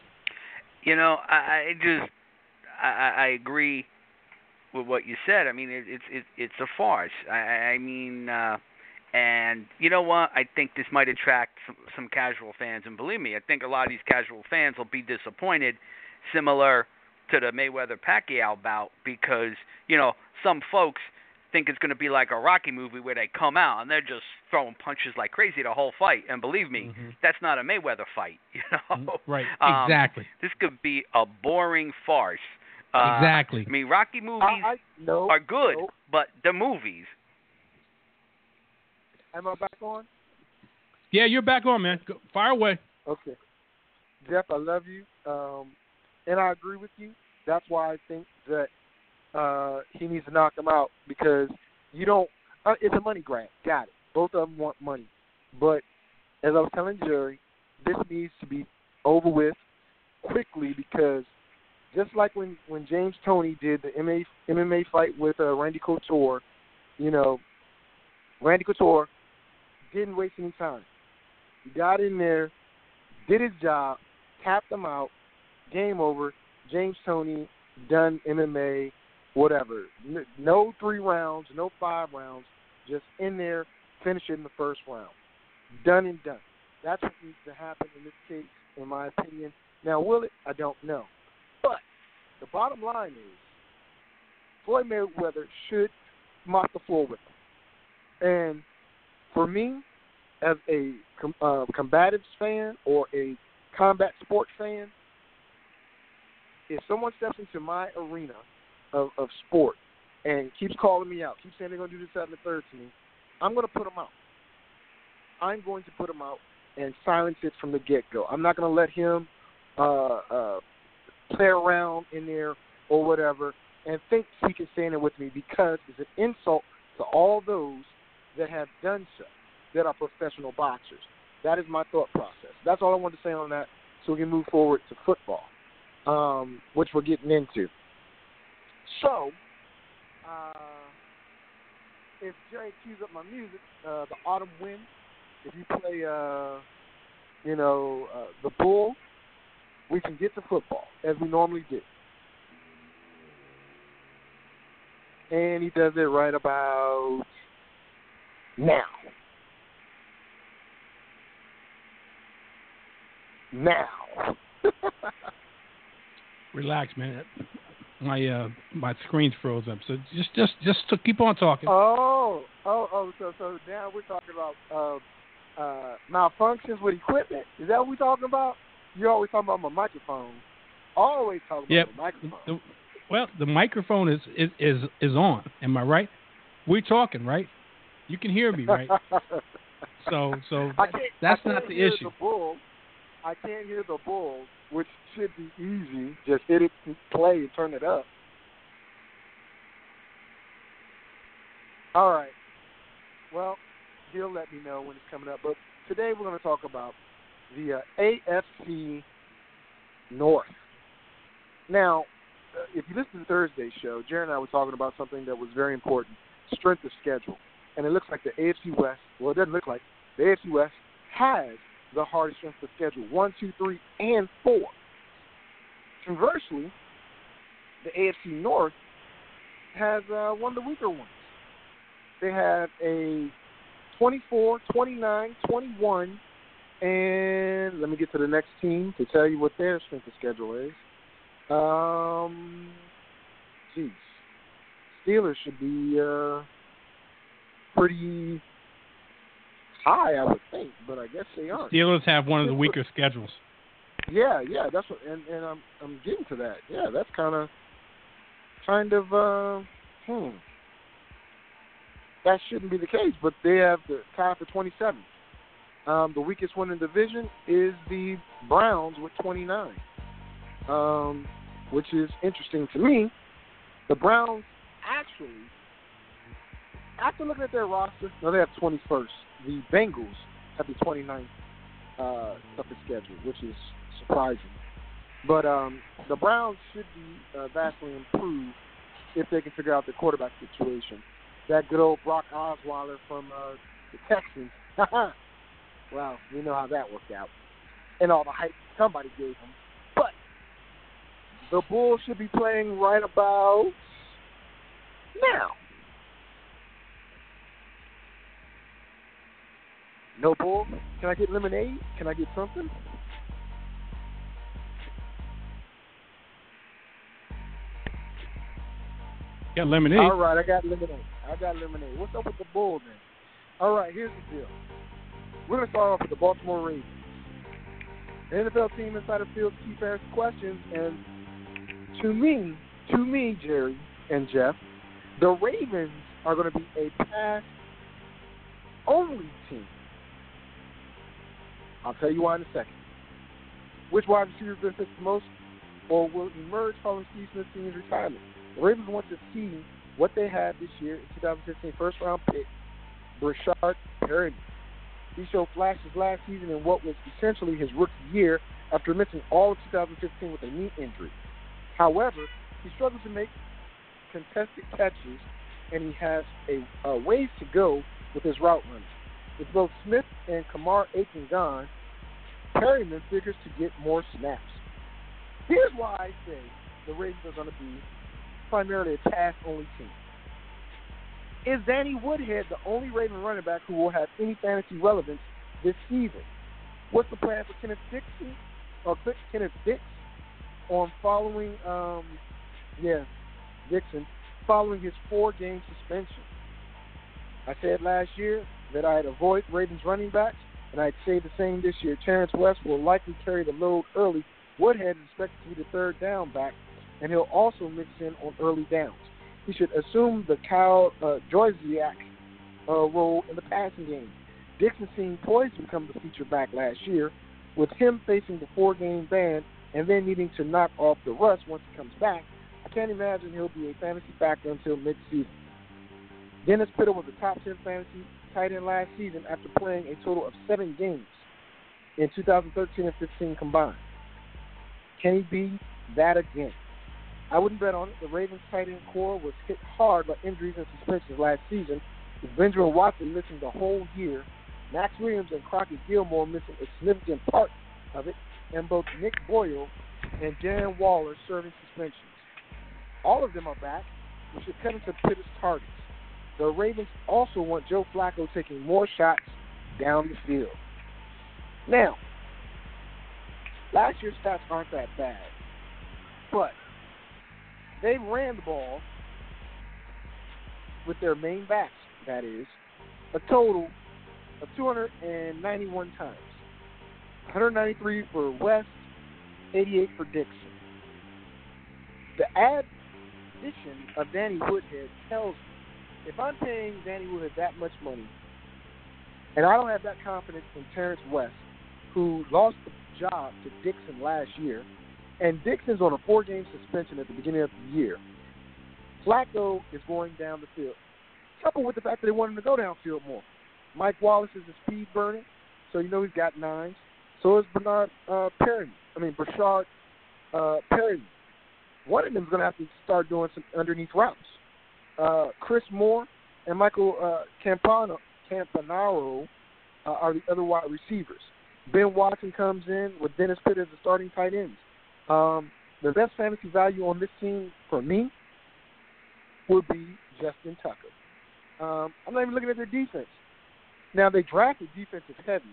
You know, I, I just I, I agree with what you said. I mean, it, it's it, it's a farce. I, I mean, uh, and you know what? I think this might attract some, some casual fans, and believe me, I think a lot of these casual fans will be disappointed, similar to the Mayweather Pacquiao bout, because you know some folks think it's going to be like a Rocky movie where they come out and they're just throwing punches like crazy the whole fight. And believe me, mm-hmm. that's not a Mayweather fight. You know, right? Um, exactly. This could be a boring farce. Uh, exactly. I mean, Rocky movies I, I, no, are good, no. but they're movies. Am I back on? Yeah, you're back on, man. Go, fire away. Okay, Jeff, I love you, um, and I agree with you. That's why I think that uh, he needs to knock him out because you don't. Uh, it's a money grab. Got it. Both of them want money, but as I was telling Jerry, this needs to be over with quickly because just like when when James Toney did the MMA MMA fight with uh, Randy Couture, you know, Randy Couture didn't waste any time. He got in there, did his job, tapped him out, game over. James Toney done MMA, whatever. No three rounds, no five rounds, just in there, finish it in the first round. Done and done. That's what needs to happen in this case, in my opinion. Now, will it? I don't know. But the bottom line is, Floyd Mayweather should mop the floor with him. And for me, as a uh, combatives fan or a combat sports fan, if someone steps into my arena of, of sport and keeps calling me out, keeps saying they're going to do this, that, the third to me, I'm going to put them out. I'm going to put him out and silence it from the get go. I'm not going to let him uh, uh, play around in there or whatever and think he can stand there with me because it's an insult to all those that have done so, that are professional boxers. That is my thought process. That's all I want to say on that so we can move forward to football um, which we're getting into. So, uh, if Jerry cues up my music, uh, the autumn wind, if you play, uh, you know, uh, the bull, we can get to football as we normally do. And he does it right about now. Now. Relax, man. My uh my screen's froze up. So just just just to keep on talking. Oh, oh, oh. So, so now we're talking about uh, uh, malfunctions with equipment. Is that what we're talking about? You're always talking about my microphone. Always talking Yep. about the microphone. The- well, the microphone is, is is is on. Am I right? We're talking, right? You can hear me, right? So so I can't, that's not the issue. The bull, I can't hear the bull, which should be easy. Just hit it, play, and turn it up. All right. Well, he'll let me know when it's coming up. But today we're going to talk about the uh, AFC North. Now, uh, if you listen to Thursday's show, Jared and I were talking about something that was very important: strength of schedule. And it looks like the AFC West. Well, it doesn't look like the AFC West has the hardest strength of schedule: one, two, three, and four. Conversely, the AFC North has uh, one of the weaker ones. They have a 24, 29, 21, and let me get to the next team to tell you what their strength of schedule is. Um, geez, Steelers should be uh, pretty high, I would think, but I guess they aren't. Steelers have one of the weaker schedules. Yeah, yeah, that's what, and and I'm I'm getting to that. Yeah, that's kind of, kind of, uh, hmm. That shouldn't be the case, but they have the tie for 27. Um, the weakest one in the division is the Browns with 29, um, which is interesting to me. The Browns actually, after looking at their roster, no, they have 21st. The Bengals have the 29th uh, toughest schedule, which is surprising. But um, the Browns should be uh, vastly improved if they can figure out the quarterback situation. That good old Brock Osweiler from uh, the Texans. well, we know how that worked out, and all the hype somebody gave him. But the Bulls should be playing right about now. No bull? Can I get lemonade? Can I get something? Got lemonade. All right, I got lemonade. I got lemonade. What's up with the bull then? All right, here's the deal. We're gonna start off with the Baltimore Ravens. The NFL team insider field keep asking questions, and to me, to me, Jerry and Jeff, the Ravens are going to be a pass only team. I'll tell you why in a second. Which wide receiver benefits the most or will emerge following Steve Smith Sr.'s retirement? The Ravens want to see what they had this year in 2015 first round pick, Breshad Perriman. He showed flashes last season in what was essentially his rookie year after missing all of 2015 with a knee injury. However, he struggled to make contested catches, and he has a, a ways to go with his route running. With both Smith and Kamar Aiken gone, Perriman figures to get more snaps. Here's why I say the Ravens are going to be primarily a pass-only team. Is Danny Woodhead the only Raven running back who will have any fantasy relevance this season? What's the plan for Kenneth Dixon or Kenneth Dix on following, um, yeah, Dixon following his four-game suspension? I said last year that I'd avoid Ravens running backs, and I'd say the same this year. Terrence West will likely carry the load early. Woodhead is expected to be the third down back, and he'll also mix in on early downs. He should assume the Kyle uh, Joyziak uh, role in the passing game. Dixon seemed poised to become the feature back last year, with him facing the four-game ban and then needing to knock off the rust once he comes back. I can't imagine he'll be a fantasy factor until mid-season. Dennis Pitta was a top 10 fantasy tight end last season after playing a total of seven games in 2013 and 15 combined. Can he be that again? I wouldn't bet on it. The Ravens tight end corps was hit hard by injuries and suspensions last season, with Benjamin Watson missing the whole year, Maxx Williams and Crockett Gilmore missing a significant part of it, and both Nick Boyle and Dan Waller serving suspensions. All of them are back, which should cut into Pitts' targets. The Ravens also want Joe Flacco taking more shots down the field. Now, last year's stats aren't that bad, but they ran the ball with their main backs, that is, a total of 291 times. 193 for West, 88 for Dixon. The addition of Danny Woodhead tells me if I'm paying Danny Woodhead that much money, and I don't have that confidence in Terrence West, who lost the job to Dixon last year, and Dixon's on a four-game suspension at the beginning of the year. Flacco is going down the field, coupled with the fact that they want him to go downfield more. Mike Wallace is a speed burner, so you know he's got nines. So is Bernard uh, Perry. I mean, Brashard uh, Perry. One of them is going to have to start doing some underneath routes. Uh, Chris Moore and Michael uh, Campano, Campanaro uh, are the other wide receivers. Ben Watson comes in with Dennis Pitt as the starting tight ends. Um, the best fantasy value on this team for me would be Justin Tucker. Um, I'm not even looking at their defense. Now they drafted defensive heavy.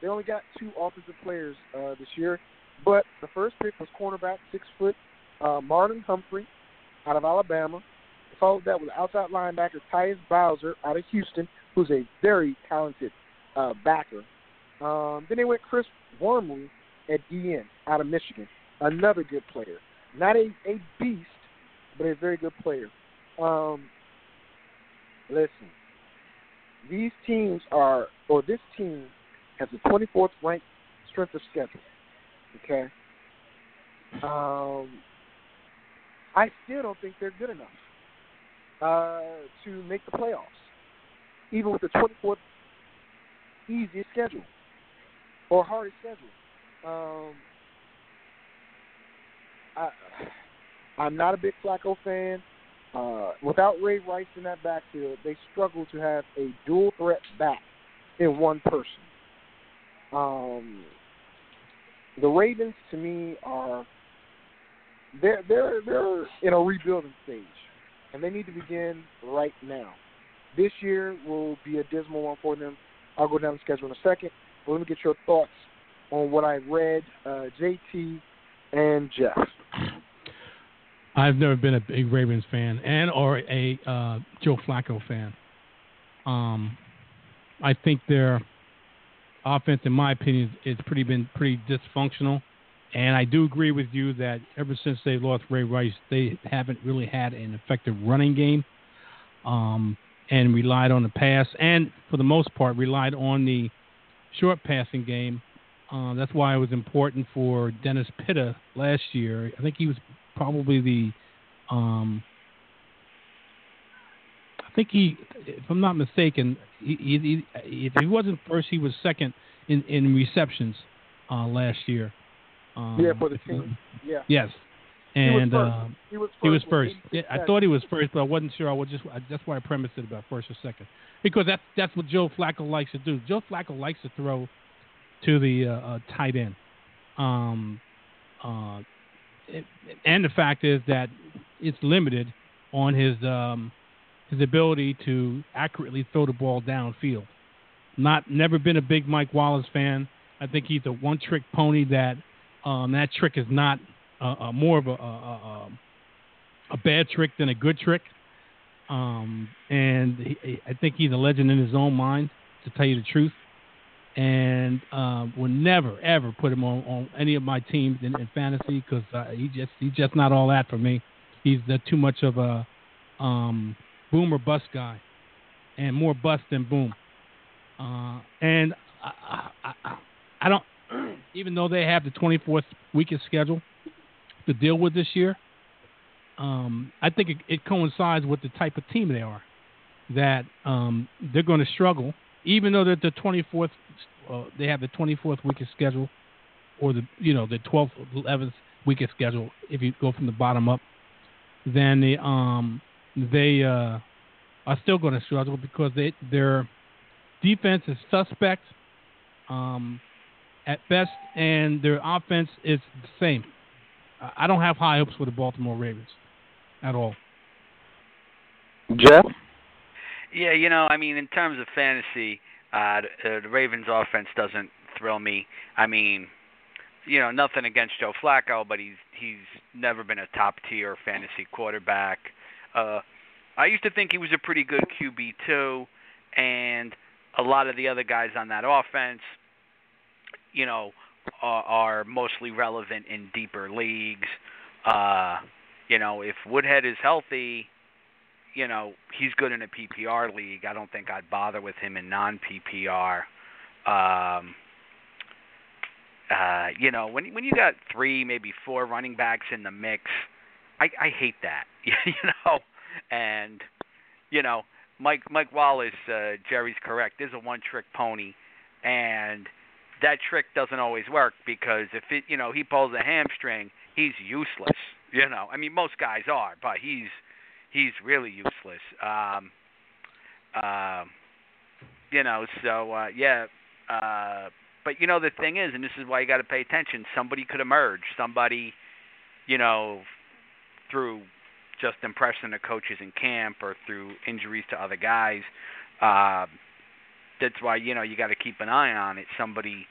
They only got two offensive players uh, this year, but the first pick was cornerback, six foot, uh, Marlon Humphrey, out of Alabama. Followed that with outside linebacker Tyus Bowser out of Houston, who's a very talented uh, backer. Um, then they went Chris Wormley at DN out of Michigan, another good player. Not a, a beast, but a very good player. Um, listen, these teams are, or this team has the 24th ranked strength of schedule. Okay. Um, I still don't think they're good enough uh, to make the playoffs, even with the 24th easiest schedule or hardest schedule. Um, I, I'm not a big Flacco fan. Uh, without Ray Rice in that backfield, they struggle to have a dual threat back in one person. Um, the Ravens, to me, are they're they're they're in a rebuilding stage, and they need to begin right now. This year will be a dismal one for them. I'll go down the schedule in a second, but let me get your thoughts on what I read, uh, JT and Jeff. I've never been a big Ravens fan and or a uh, Joe Flacco fan. Um, I think their offense, in my opinion, is pretty been pretty dysfunctional. And I do agree with you that ever since they lost Ray Rice, they haven't really had an effective running game, um, and relied on the pass, and for the most part, relied on the short passing game. Uh, that's why it was important for Dennis Pitta last year. I think he was probably the, um, I think he, if I'm not mistaken, he, he, he, if he wasn't first, he was second in in receptions uh, last year. Um, yeah, for the team. Yeah. Yes. And He was first. um, He was he was first. 86 Yeah, I thought he was first, but I wasn't sure. I was just I, that's why I premised it about first or second because that's that's what Joe Flacco likes to do. Joe Flacco likes to throw to the uh, uh, tight end. Um, uh, it, and the fact is that it's limited on his um, his ability to accurately throw the ball downfield. Not never been a big Mike Wallace fan. I think he's a one trick pony that um, that trick is not uh, uh, more of a, a, a, a bad trick than a good trick. Um, and he, I think he's a legend in his own mind, to tell you the truth. And um, will never ever put him on, on any of my teams in, in fantasy because uh, he just he's just not all that for me. He's uh, too much of a um, bust guy, and more bust than boom. Uh, and I, I, I, I don't, even though they have the 24th weakest schedule to deal with this year, um, I think it, it coincides with the type of team they are. That um, they're going to struggle, even though they're the 24th, uh, they have the 24th weakest schedule, or the you know the 12th, 11th weakest schedule. If you go from the bottom up, then the um, they uh, are still going to struggle because they their defense is suspect, um, at best, and their offense is the same. I- I don't have high hopes for the Baltimore Ravens at all. Jeff? Yeah, you know, I mean, in terms of fantasy, uh, the, uh, the Ravens' offense doesn't thrill me. I mean, you know, nothing against Joe Flacco, but he's he's never been a top tier fantasy quarterback. Uh, I used to think he was a pretty good QB too, and a lot of the other guys on that offense, you know, are, are mostly relevant in deeper leagues. Uh, you know, if Woodhead is healthy, you know, he's good in a PPR league. I don't think I'd bother with him in non PPR. Um uh, you know, when when you got three, maybe four running backs in the mix, I I hate that. you know, and you know, Mike Mike Wallace, uh, Jerry's correct. Is a one trick pony, and that trick doesn't always work because if it you know he pulls a hamstring, he's useless. You know, I mean most guys are, but he's he's really useless. Um, uh, you know, so uh, yeah. Uh, but you know the thing is, and this is why you got to pay attention. Somebody could emerge. Somebody, you know, through just impressing the coaches in camp or through injuries to other guys. Uh, that's why you know you got to keep an eye on it. Somebody,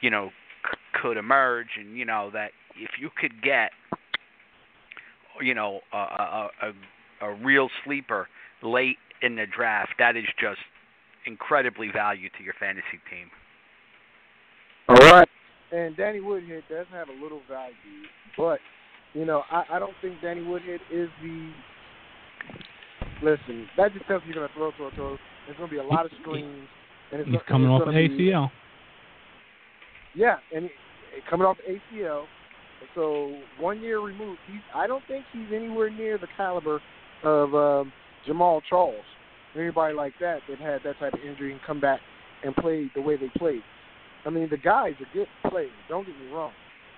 you know, c- could emerge, and you know that if you could get, you know, a a, a, a real sleeper late in the draft, that is just incredibly value to your fantasy team. All right. And Danny Woodhead does have a little value, but you know, I, I don't think Danny Woodhead is the. Listen, that just tells you you're gonna throw, throw, throw. There's gonna be a lot of screens, and it's He's coming off an gonna be- ACL. Yeah, and coming off ACL, so one year removed. He's. I don't think he's anywhere near the caliber of um, Jamaal Charles, or anybody like that that had that type of injury and come back and played the way they played. I mean, the guy's a good player. Don't get me wrong.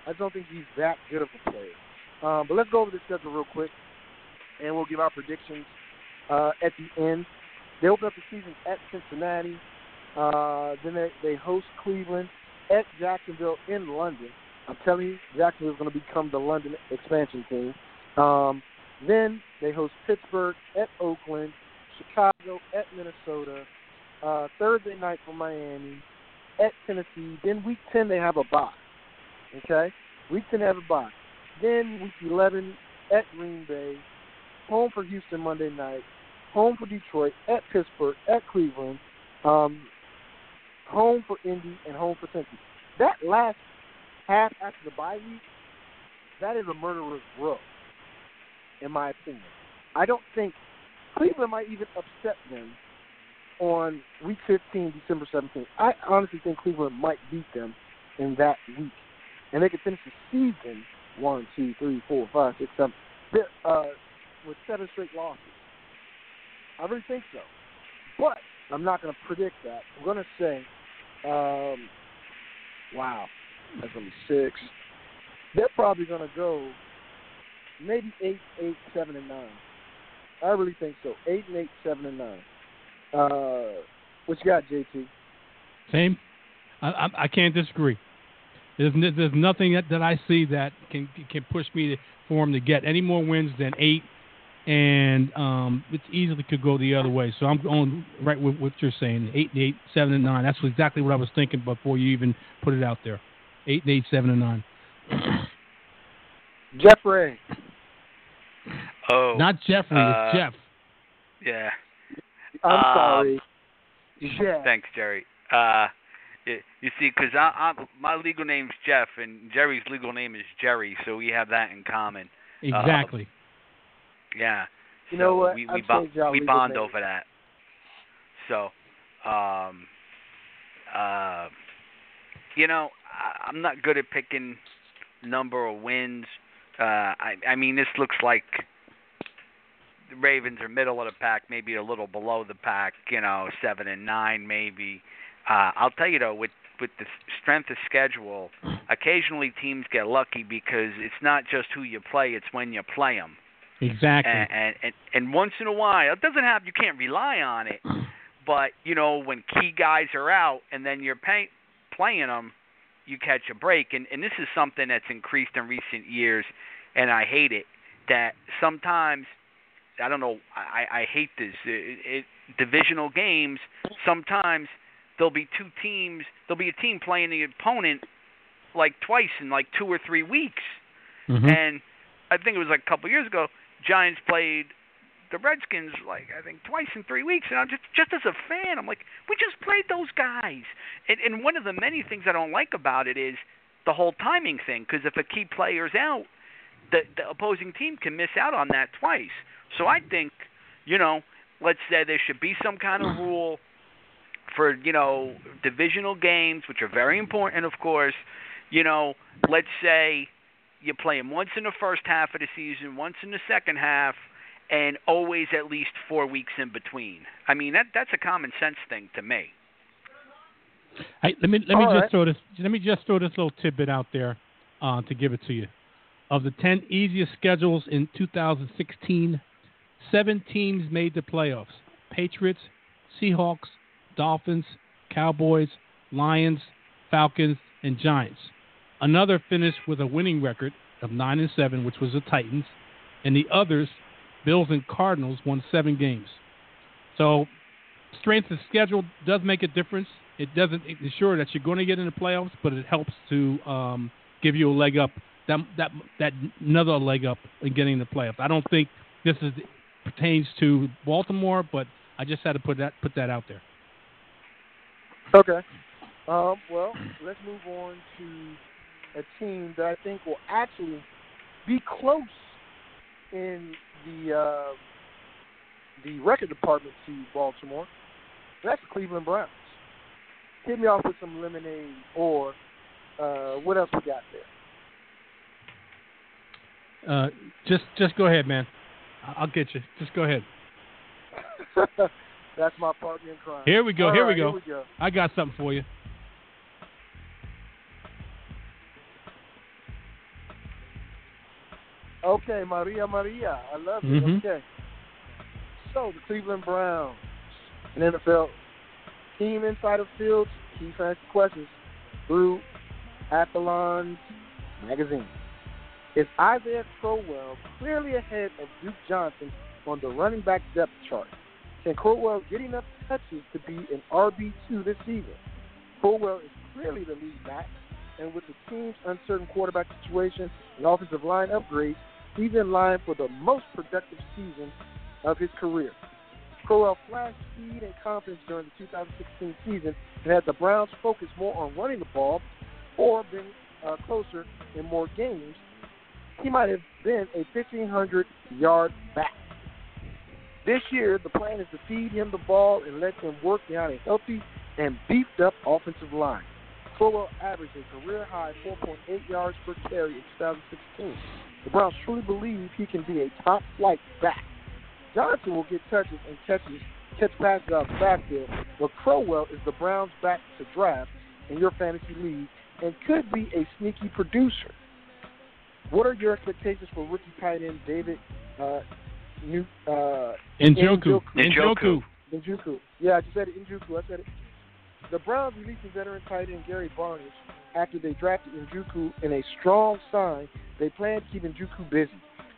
I don't think he's that good of a player. Um, but let's go over the schedule real quick, and we'll give our predictions uh, at the end. They open up the season at Cincinnati. Uh, then they, they host Cleveland at Jacksonville in London. I'm telling you, Jacksonville's going to become the London expansion team. Um, then they host Pittsburgh at Oakland, Chicago at Minnesota, uh, Thursday night for Miami, at Tennessee. Then week 10 they have a bye. Okay? Week 10 they have a bye. Then week 11 at Green Bay, home for Houston Monday night, home for Detroit, at Pittsburgh, at Cleveland, um, home for Indy, and home for Cincy. That last half after the bye week, that is a murderer's row, in my opinion. I don't think Cleveland might even upset them on week 15, December 17th. I honestly think Cleveland might beat them in that week. And they could finish the season one, two, three, four, five, six, seven, uh, with seven straight losses. I really think so. But I'm not going to predict that. I'm going to say, um, wow, that's to be six. They're probably to go maybe eight, eight, seven, and nine. I really think so. Eight and eight, seven and nine. Uh, what you got, JT? Same. I, I, I can't disagree. There's there's nothing that, that I see that can can push me to, for him to get any more wins than eight, and um, it easily could go the other way. So I'm going right with what you're saying. Eight and eight, seven and nine. That's exactly what I was thinking before you even put it out there. Eight and eight, seven and nine. Jeffrey. Oh, Not Jeffrey. uh, it's Jeff. yeah. I'm Um, sorry. Yeah. Thanks, Jerry. Uh, you, you see, because I, I, my legal name's Jeff, and Jerry's legal name is Jerry, so we have that in common. Exactly. Yeah. You know So what? We we, bo- our we bond over that. So, um, uh, you know, I, I'm not good at picking number of wins. Uh, I, I mean, this looks like the Ravens are middle of the pack, maybe a little below the pack. You know, seven and nine, maybe. Uh, I'll tell you though, with with the strength of schedule, occasionally teams get lucky because it's not just who you play; it's when you play them. Exactly. And, and and and once in a while, it doesn't have you can't rely on it, but you know when key guys are out and then you're pay, playing them, you catch a break. And and this is something that's increased in recent years, and I hate it. That sometimes I don't know. I I hate this. It, it, divisional games sometimes there'll be two teams. There'll be a team playing the opponent like twice in like two or three weeks. Mhm. And I think it was like a couple years ago, Giants played the Redskins like I think twice in three weeks, and I'm just just as a fan, I'm like, we just played those guys. And and one of the many things I don't like about it is the whole timing thing, because if a key player's out, the the opposing team can miss out on that twice. So I think, you know, let's say there should be some kind of rule for you know divisional games, which are very important, of course. You know, let's say you play them once in the first half of the season, once in the second half, and always at least four weeks in between. I mean, that that's a common sense thing to me. Hey, let me let me All just right. throw this let me just throw this little tidbit out there uh, to give it to you. Of the ten easiest schedules in 2016, seven teams made the playoffs: Patriots, Seahawks, Dolphins, Cowboys, Lions, Falcons, and Giants. Another finished with a winning record of nine and seven, which was the Titans, and the others, Bills and Cardinals, won seven games. So strength of schedule does make a difference. It doesn't ensure that you're going to get in the playoffs, but it helps to um, give you a leg up. That that that another leg up in getting in the playoffs. I don't think this is pertains to Baltimore, but I just had to put that put that out there. Okay. Um, well, let's move on to a team that I think will actually be close in the uh, the record department to Baltimore. That's the Cleveland Browns. Hit me off with some lemonade or uh, what else we got there? Uh, just just go ahead, man. I'll get you. Just go ahead. That's my partner in crime. Here we go. Here, right, we go. Here we go. I got something for you. Okay, Maria Maria. I love it. Mhm. Okay. So the Cleveland Browns, an NFL team inside of fields, key fantasy questions through Athlon's magazine. Is Isaiah Crowell clearly ahead of Duke Johnson on the running back depth chart? Can Crowell get enough touches to be an RB2 this season? Crowell is clearly the lead back, and with the team's uncertain quarterback situation and offensive line upgrades, he's in line for the most productive season of his career. Crowell flashed speed and confidence during the 2016 season and had the Browns focus more on running the ball or being uh, closer in more games. He might have been a 1,500 yard back. This year, the plan is to feed him the ball and let him work behind a healthy and beefed up offensive line. Crowell averaged a career high 4.8 yards per carry in 2016. The Browns truly believe he can be a top flight back. Johnson will get touches and catches catch passes out of the backfield, but Crowell is the Browns' back to draft in your fantasy league and could be a sneaky producer. What are your expectations for rookie tight end David uh, New, uh, Njoku. Njoku. Njoku. Yeah, I just said it. Njoku. I said it. The Browns releasing veteran tight end Gary Barnes after they drafted Njoku in a strong sign. They plan to keep Njoku busy.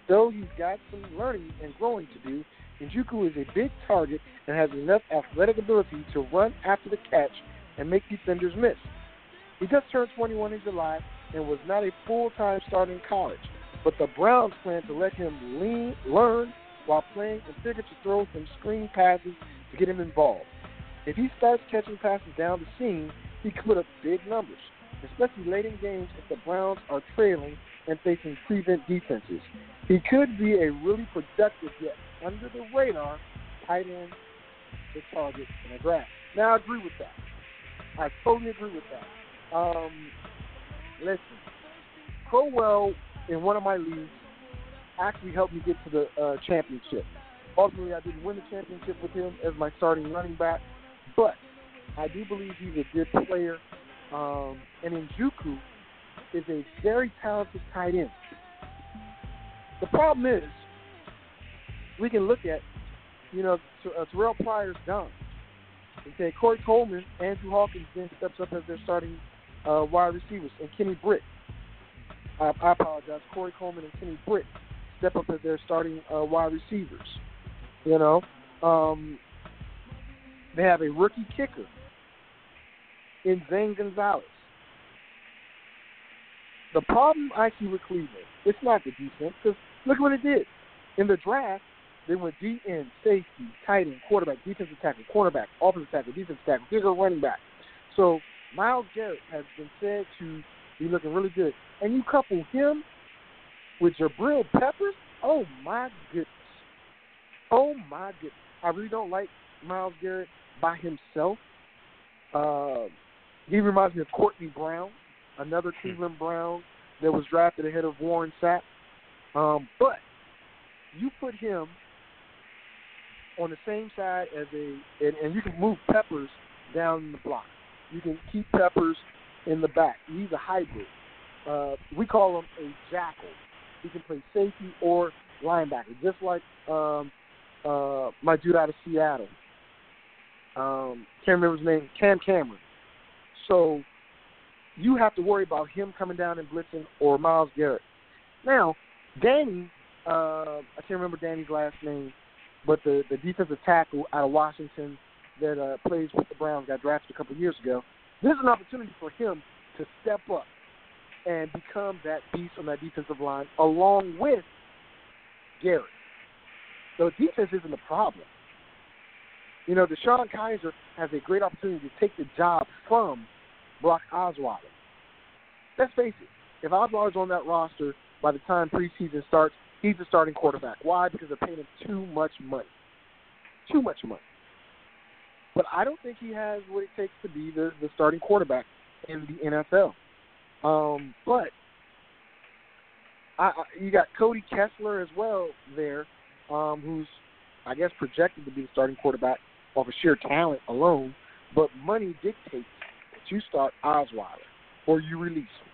Though he's got some learning and growing to do, Njoku is a big target and has enough athletic ability to run after the catch and make defenders miss. He just turned 21 in July and was not a full-time starter in college, but the Browns plan to let him lean, learn while playing and figure to throw some screen passes to get him involved. If he starts catching passes down the seam, he could put up big numbers, especially late in games if the Browns are trailing and facing prevent defenses. He could be a really productive yet under the radar tight end to target in a draft. Now I agree with that. I totally agree with that. Um, listen, Crowell in one of my leagues actually helped me get to the uh, championship. Ultimately, I didn't win the championship with him as my starting running back, but I do believe he's a good player. Um, and Njoku is a very talented tight end. The problem is, we can look at, you know, uh, Terrelle Pryor's gone. Okay, Corey Coleman, Andrew Hawkins then steps up as their starting uh, wide receivers, and Kenny Britt. I, I apologize, Corey Coleman and Kenny Britt step up as their starting uh, wide receivers. You know, um, they have a rookie kicker in Zane Gonzalez. The problem I see with Cleveland, it's not the defense, because look what it did. In the draft, they went D end, safety, tight end, quarterback, defensive tackle, cornerback, offensive tackle, defensive tackle, kicker, running back. So Myles Garrett has been said to be looking really good. And you couple him with Jabril Peppers, oh my goodness. Oh my goodness. I really don't like Myles Garrett by himself. Uh, he reminds me of Courtney Brown, another Cleveland Brown that was drafted ahead of Warren Sapp. Um, but you put him on the same side as a, and, and you can move Peppers down the block. You can keep Peppers in the back. He's a hybrid. Uh, we call him a jackal. He can play safety or linebacker, just like um, uh, my dude out of Seattle. Um, can't remember his name, Cam Cameron. So you have to worry about him coming down and blitzing or Myles Garrett. Now, Danny, uh, I can't remember Danny's last name, but the the defensive tackle out of Washington that uh, plays with the Browns got drafted a couple years ago. This is an opportunity for him to step up and become that beast on that defensive line along with Garrett. So defense isn't a problem. You know, DeShone Kizer has a great opportunity to take the job from Brock Osweiler. Let's face it, if Osweiler's on that roster by the time preseason starts, he's the starting quarterback. Why? Because they're paying him too much money. Too much money. But I don't think he has what it takes to be the, the starting quarterback in the NFL. Um, but I, I, you got Cody Kessler as well there, um, who's I guess projected to be the starting quarterback off of sheer talent alone. But money dictates you start Osweiler or you release him.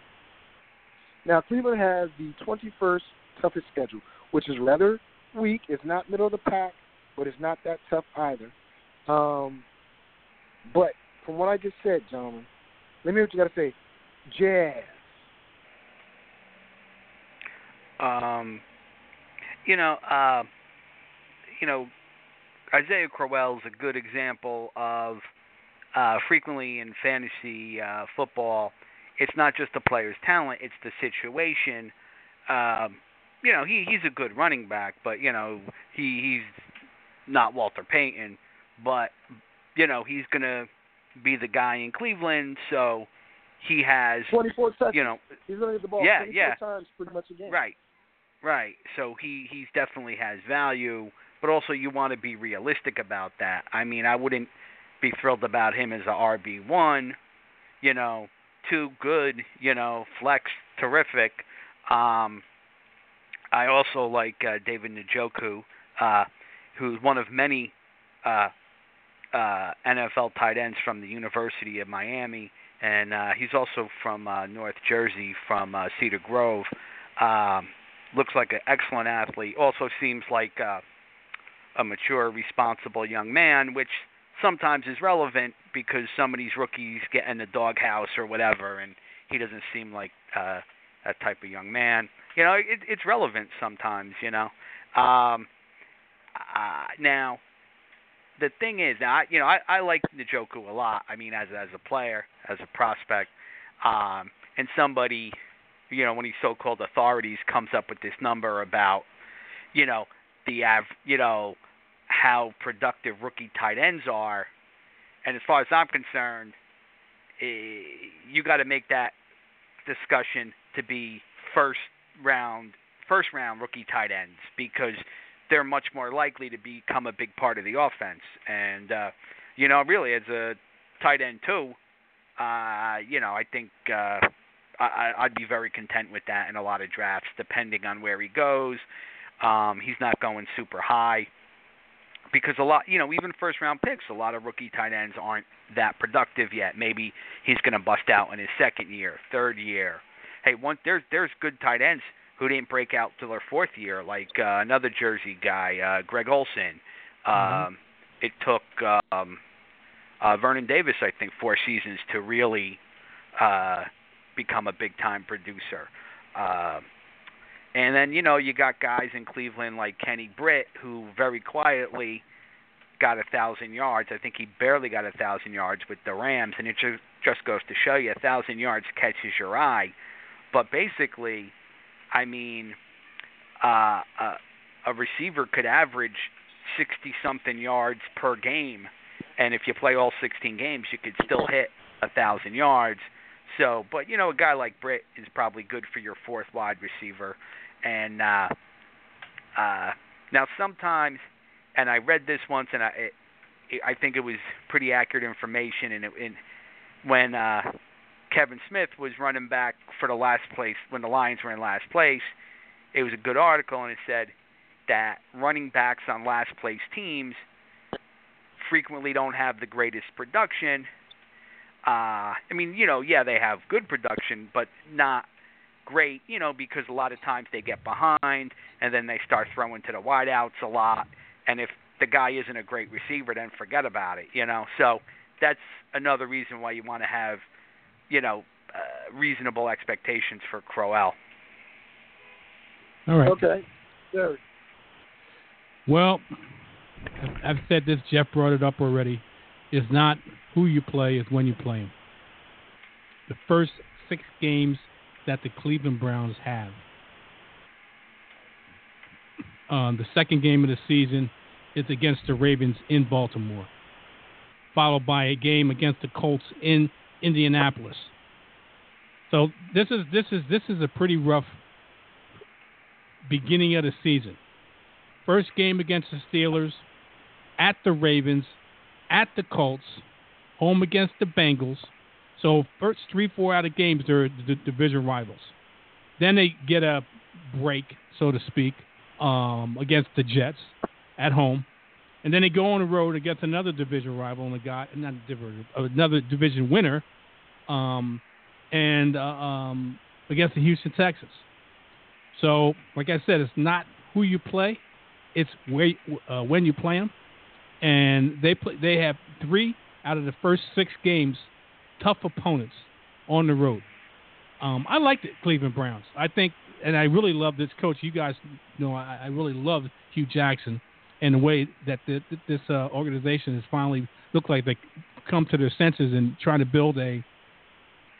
Now Cleveland has the 21st toughest schedule, which is rather weak. It's not middle of the pack, but it's not that tough either. Um, but from what I just said, gentlemen, let me hear what you got to say. Jazz. Um, you know, uh, you know, Isaiah Crowell is a good example of uh, frequently in fantasy uh, football, it's not just the player's talent; it's the situation. Um, you know, he he's a good running back, but you know, he he's not Walter Payton, but you know, he's gonna be the guy in Cleveland, so he has 24 seconds. you know He's going to get the ball Yeah, 24 yeah. times pretty much a game. Right. Right. So he he's definitely has value, but also you want to be realistic about that. I mean, I wouldn't be thrilled about him as a RB one, you know, too good, you know, flex terrific. Um I also like uh, David Njoku, uh who's one of many uh uh NFL tight ends from the University of Miami and uh he's also from uh North Jersey from uh Cedar Grove. Um looks like an excellent athlete. Also seems like uh, a mature, responsible young man, which sometimes is relevant because some of these rookies get in the doghouse or whatever, and he doesn't seem like uh, that type of young man. You know, it, it's relevant sometimes. You know, um, uh, now the thing is, I, you know, I, I like Njoku a lot. I mean, as as a player, as a prospect, um, and somebody you know, when these so-called authorities comes up with this number about, you know, the av, you know, how productive rookie tight ends are, and as far as I'm concerned, eh, you got to make that discussion to be first round, first round rookie tight ends because they're much more likely to become a big part of the offense. And uh, you know, really, as a tight end too, uh, you know, I think. Uh, I, I'd be very content with that in a lot of drafts, depending on where he goes. Um, he's not going super high because a lot, you know, even first round picks, a lot of rookie tight ends aren't that productive yet. Maybe he's going to bust out in his second year, third year. Hey, one there's there's good tight ends who didn't break out till their fourth year, like uh, another Jersey guy, uh, Greg Olsen. Um, Mhm. It took um, uh, Vernon Davis, I think, four seasons to really uh, become a big time producer. Uh, and then you know you got guys in Cleveland like Kenny Britt who very quietly got a thousand yards. I think he barely got a thousand yards with the Rams, and it just just goes to show you a thousand yards catches your eye. But basically, I mean, uh, a, a receiver could average sixty something yards per game, and if you play all sixteen games, you could still hit a thousand yards. So, but you know, a guy like Britt is probably good for your fourth wide receiver. And uh, uh, now sometimes, and I read this once, and I it, I think it was pretty accurate information. And it, in, when uh, Kevin Smith was running back for the last place, when the Lions were in last place, it was a good article, and it said that running backs on last place teams frequently don't have the greatest production. Uh, I mean, you know, yeah, they have good production, but not great, you know, because a lot of times they get behind and then they start throwing to the wideouts a lot. And if the guy isn't a great receiver, then forget about it, you know. So that's another reason why you want to have, you know, uh, reasonable expectations for Crowell. All right. Okay. Derek. Well, I've said this. Jeff brought it up already. It's not who you play; it's when you play them. The first six games that the Cleveland Browns have. Um, the second game of the season is against the Ravens in Baltimore, followed by a game against the Colts in Indianapolis. So this is this is this is a pretty rough beginning of the season. First game against the Steelers, at the Ravens, at the Colts, home against the Bengals. So first three, four out of games they're the division rivals. Then they get a break, so to speak, um, against the Jets at home, and then they go on the road against another division rival and the guy, not division, another division winner, um, and uh, um, against the Houston Texans. So, like I said, it's not who you play; it's where uh, when you play them. And they play. They have three out of the first six games tough opponents on the road. Um, I like the Cleveland Browns. I think, and I really love this coach. You guys know I, I really love Hue Jackson and the way that the, this uh, organization has finally looked like they come to their senses and trying to build a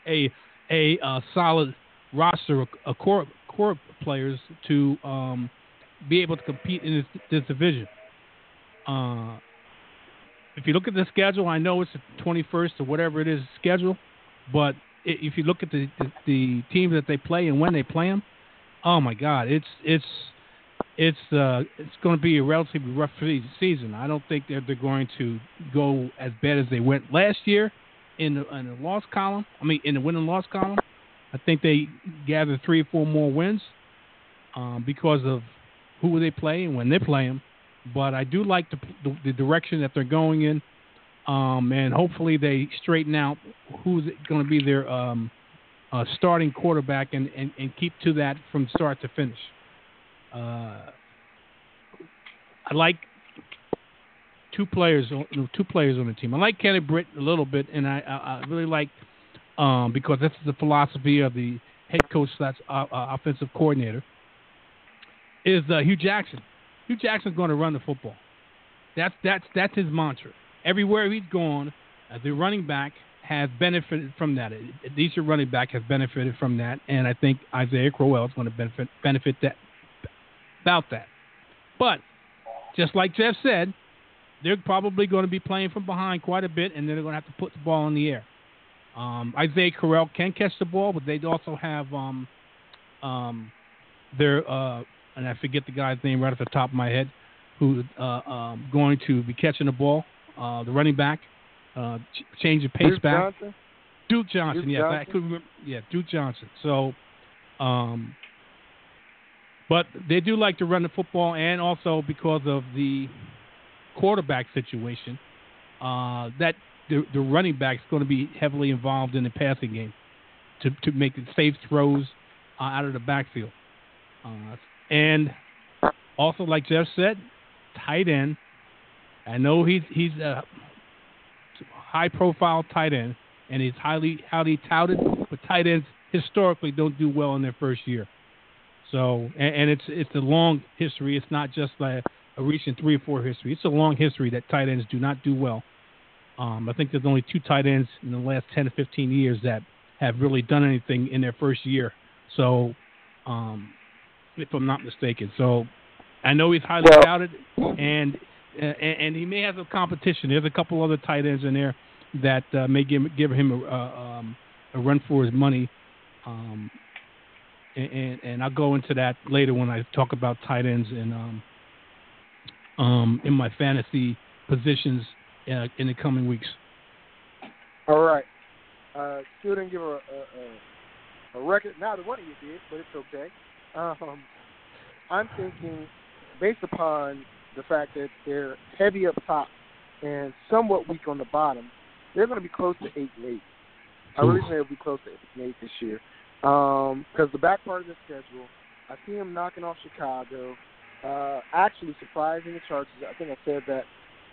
a a uh, solid roster of core core players to um, be able to compete in this, this division. Uh, if you look at the schedule, I know it's the 21st or whatever it is schedule, but if you look at the, the, the teams that they play and when they play them, oh my God, it's it's it's uh, it's going to be a relatively rough season. I don't think that they're going to go as bad as they went last year in the, in the loss column. I mean, in the win and loss column. I think they gather three or four more wins um, because of who they play and when they play them but I do like the, the, the direction that they're going in, um, and hopefully they straighten out who's going to be their um, uh, starting quarterback and, and, and keep to that from start to finish. Uh, I like two players, two players on the team. I like Kenny Britt a little bit, and I, I, really like um, because this is the philosophy of the head coach slash uh, uh, offensive coordinator is uh, Hue Jackson. Hue Jackson's going to run the football. That's that's that's his mantra. Everywhere he's gone, uh, the running back has benefited from that. A decent running back has benefited from that, and I think Isaiah Crowell is going to benefit benefit that about that. But just like Jeff said, they're probably going to be playing from behind quite a bit, and they're going to have to put the ball in the air. Um, Isaiah Crowell can catch the ball, but they also have um, um, their uh, and I forget the guy's name right off the top of my head, who uh, um, going to be catching the ball, uh, the running back, uh, ch- change the pace Duke back. Johnson? Duke Johnson, Duke yes, I Johnson? could remember. Yeah, Duke Johnson. So, um, but they do like to run the football, and also because of the quarterback situation, uh, that the, the running back is going to be heavily involved in the passing game to to make safe throws uh, out of the backfield. Uh, and also, like Jeff said, tight end. I know he's he's a high profile tight end, and he's highly highly touted. But tight ends historically don't do well in their first year. So, and, and it's it's a long history. It's not just like a recent three or four history. It's a long history that tight ends do not do well. Um, I think there's only two tight ends in the last 10 to 15 years that have really done anything in their first year. So, um, if I'm not mistaken, so I know he's highly Well- touted, and uh, and and he may have some competition. There's a couple other tight ends in there that uh, may give give him a, uh, um, a run for his money. Um, and, and I'll go into that later when I talk about tight ends and um, um, in my fantasy positions uh, in the coming weeks. All right. Uh, still didn't give a, a, a, a record. Neither one of you did, but it's okay. Um, I'm thinking, based upon the fact that they're heavy up top and somewhat weak on the bottom, they're going to be close to eight and eight. I really think they'll be close to eight and eight this year. Because the back part of the schedule, I see them knocking off Chicago. Uh, actually, surprising the Chargers. I think I said that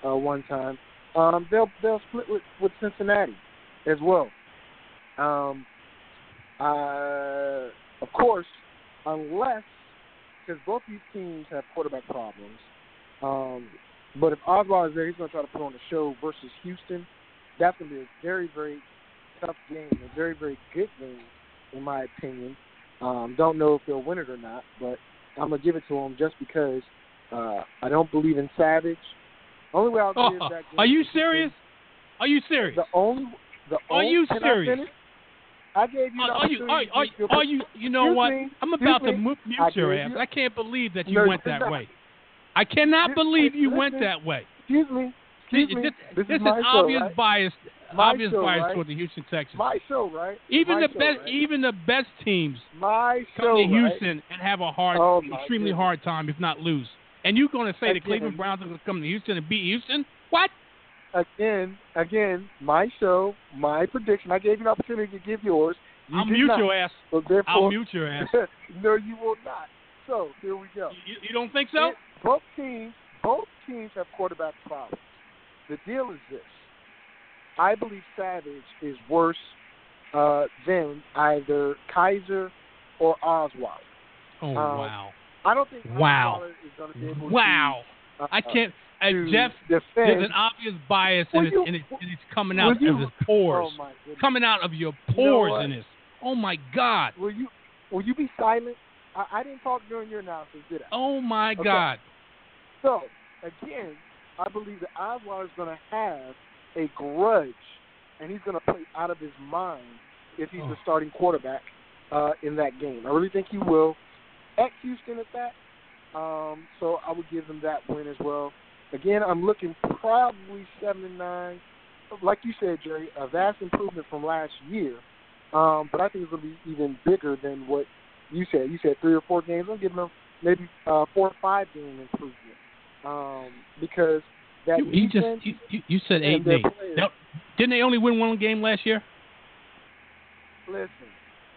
uh, one time. Um, they'll they'll split with, with Cincinnati as well. Um, uh, of course, unless because both these teams have quarterback problems. Um, but if Oswald is there, he's going to try to put on a show versus Houston. That's going to be a very very tough game, a very very good game in my opinion. Um, don't know if they'll win it or not, but I'm gonna give it to them just because uh, I don't believe in Savage. Only way I'll Oh, that game are you serious? Are you serious? The only, the Are only, you can serious? I, gave you. Are, you? Are, are, to are you? You know Excuse what? me, I'm excuse about to me. mute, your ass. you- I can't believe that you No, went that not. way. I cannot Listen, believe you went that way. Excuse me. Excuse me. this, this, this is my show, obvious right? bias. My obvious show, bias right? toward the Houston Texans. My show, right? even my the show, best, right? even the best teams my come to? Houston and have a hard, Oh, extremely goodness. hard time, if not lose. And you're going to say the Cleveland Browns are going to come to Houston and beat Houston? What? Again, again, my show, my prediction. I gave you an opportunity to give yours. You I'll mute not. your ass. So I'll mute your ass. no, you will not. So here we go. You, you don't think so? It- both teams, both teams have quarterback problems. The deal is this: I believe Savage is worse uh, than either Kizer or Oswald. Oh Um, wow, I don't think Wow. Osweiler is going to be able wow! to. Uh, I can't. Jeff, defend. there's an obvious bias, and it's, and, it's, and it's coming out you- of his pores, Oh coming out of your know pores what? in this. Oh my God! Will you will you be silent? I, I didn't talk during your analysis, did I? Oh my Okay. God! So again, I believe that Oswald is going to have a grudge, and he's going to play out of his mind if he's Oh. the starting quarterback uh, in that game. I really think he will. At Houston, at that, um, so I would give them that win as well. Again, I'm looking probably seven and nine. Like you said, Jerry, a vast improvement from last year. Um, but I think it's going to be even bigger than what you said. You said three or four games. I'm giving them maybe uh, four or five game improvement um, because that You, just you, you, you said eight and eight. players- Now, didn't they only win one game last year? listen.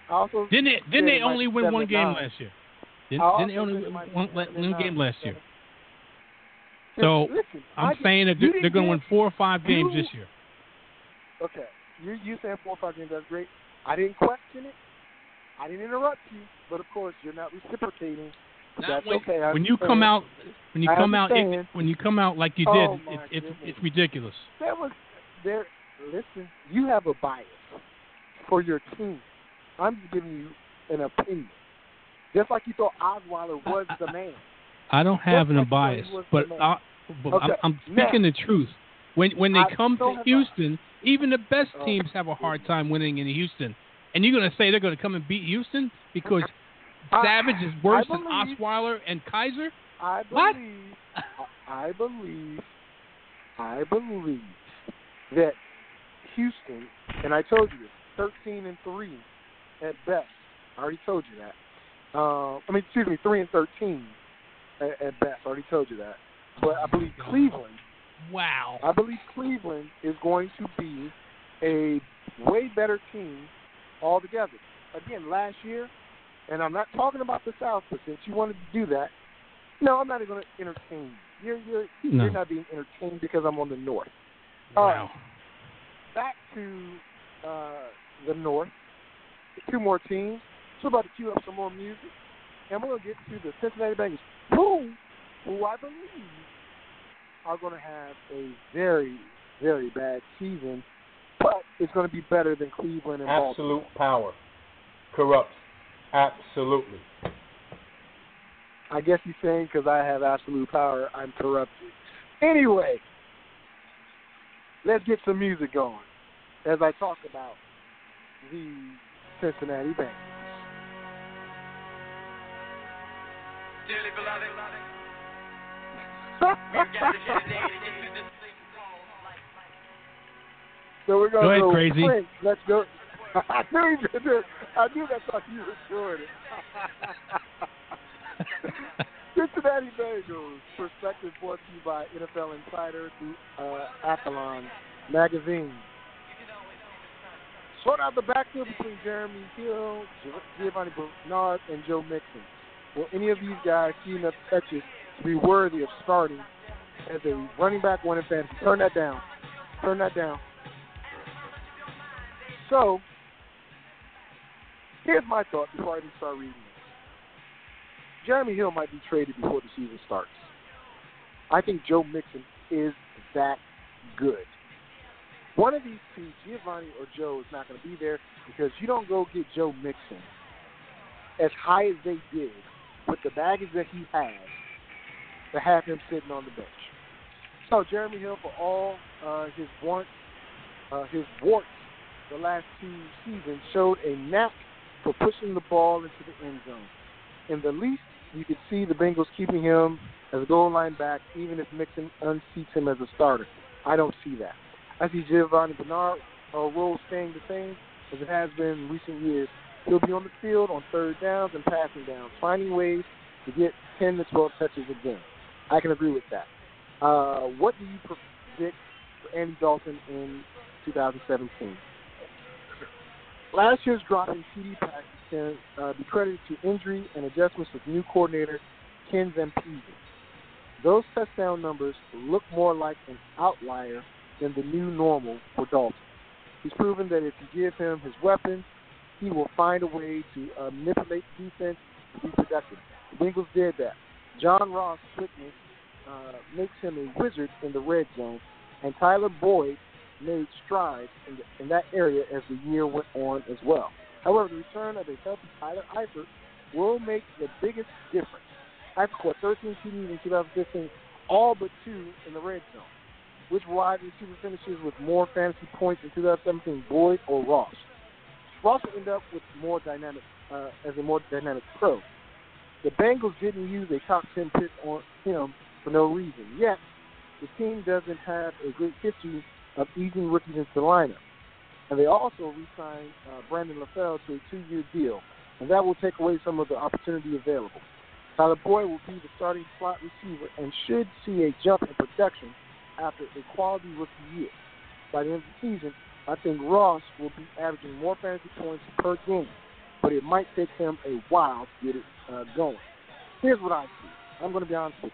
I also Didn't they? Didn't they only win one game nine. last year? Didn't, didn't they only win one, one game last year? So, listen, I'm saying that they're, going to win four or five games you- this year. Okay, you you saying four or five games? That's great. I didn't question it. I didn't interrupt you, but of course you're not reciprocating. Not that's when, okay. I when you come out, when you I come out, it, when you come out like you Oh, did, my it, it's goodness. it's ridiculous. There was there. Listen, you have a bias for your team. I'm giving you an opinion. Just like you thought Osweiler was the man. I don't have an bias, but. I, but I'm, I'm now- speaking the truth. When when they I come to Houston, even the best Oh, teams have a hard time winning in Houston. And you're going to say they're going to come and beat Houston because Savage is worse I than believe- Osweiler and Kizer? I What? believe, I believe, I believe that Houston, and I told you this, thirteen and three at best. I already told you that. Uh, I mean, excuse me, three and thirteen at, at best. I already told you that. But I believe Cleveland. Wow. I believe Cleveland is going to be a way better team altogether. Again, last year, and I'm not talking about the South, but since you wanted to do that, no, I'm not even going to entertain you. You're you're No. you're not being entertained because I'm on the North. Wow. Back to uh, the North. Two more teams. So about to cue up some more music, and we're gonna get to the Cincinnati Bengals, who, who I believe are going to have a very, very bad season, but it's going to be better than Cleveland and Baltimore. Absolute power corrupts. Absolutely. I guess he's saying because I have absolute power, I'm corrupted. Anyway, let's get some music going as I talk about the Cincinnati Bengals. Dearly beloved, so we're gonna Go ahead, go crazy. Prince. Let's go. I knew you did it. I knew that's how you were doing it. Cincinnati Bengals perspective brought to you by NFL Insider through uh, Athlon magazine. Sort out the backfield between Jeremy Hill, Giovani Bernard, and Joe Mixon. Will any of these guys see enough touches to be worthy of starting as a running back one in fantasy? Turn that down. Turn that down. So, here's my thought before I even start reading this. Jeremy Hill might be traded before the season starts. I think Joe Mixon is that good. One of these two, Giovani or Joe, is not going to be there because you don't go get Joe Mixon as high as they did with the baggage that he has to have him sitting on the bench. So Jeremy Hill, for all uh, his warrants, uh, his warts the last two seasons, showed a knack for pushing the ball into the end zone. In the least, you could see the Bengals keeping him as a goal line back, even if Mixon unseats him as a starter. I don't see that. I see Giovani Bernard uh, role staying the same as it has been in recent years. He'll be on the field on third downs and passing downs, finding ways to get 10 to 12 touches a game. I can agree with that. Uh, what do you predict for Andy Dalton in 2017? Last year's drop in TD passes can uh, be credited to injury and adjustments with new coordinator Ken Zampese. Those touchdown numbers look more like an outlier than the new normal for Dalton. He's proven that if you give him his weapons, he will find a way to uh, manipulate defense to be productive. The Bengals did that. John Ross' quickness uh, makes him a wizard in the red zone, and Tyler Boyd made strides in, the, in that area as the year went on as well. However, the return of a healthy Tyler Eifert will make the biggest difference. Eifert scored 13 TDs in 2015, all but two in the red zone. Which wide receiver finishes with more fantasy points in 2017, Boyd or Ross? Will end up with more dynamic uh, as a more dynamic pro. The Bengals didn't use a top 10 pick on him for no reason. Yet, the team doesn't have a great history of easing rookies into the lineup. And they also re-signed uh, Brandon LaFell to a two-year deal, and that will take away some of the opportunity available. Tyler Boyd will be the starting slot receiver and should see a jump in production after a quality rookie year. By the end of the season, I think Ross will be averaging more fantasy points per game, but it might take him a while to get it uh, going. Here's what I see. I'm going to be honest with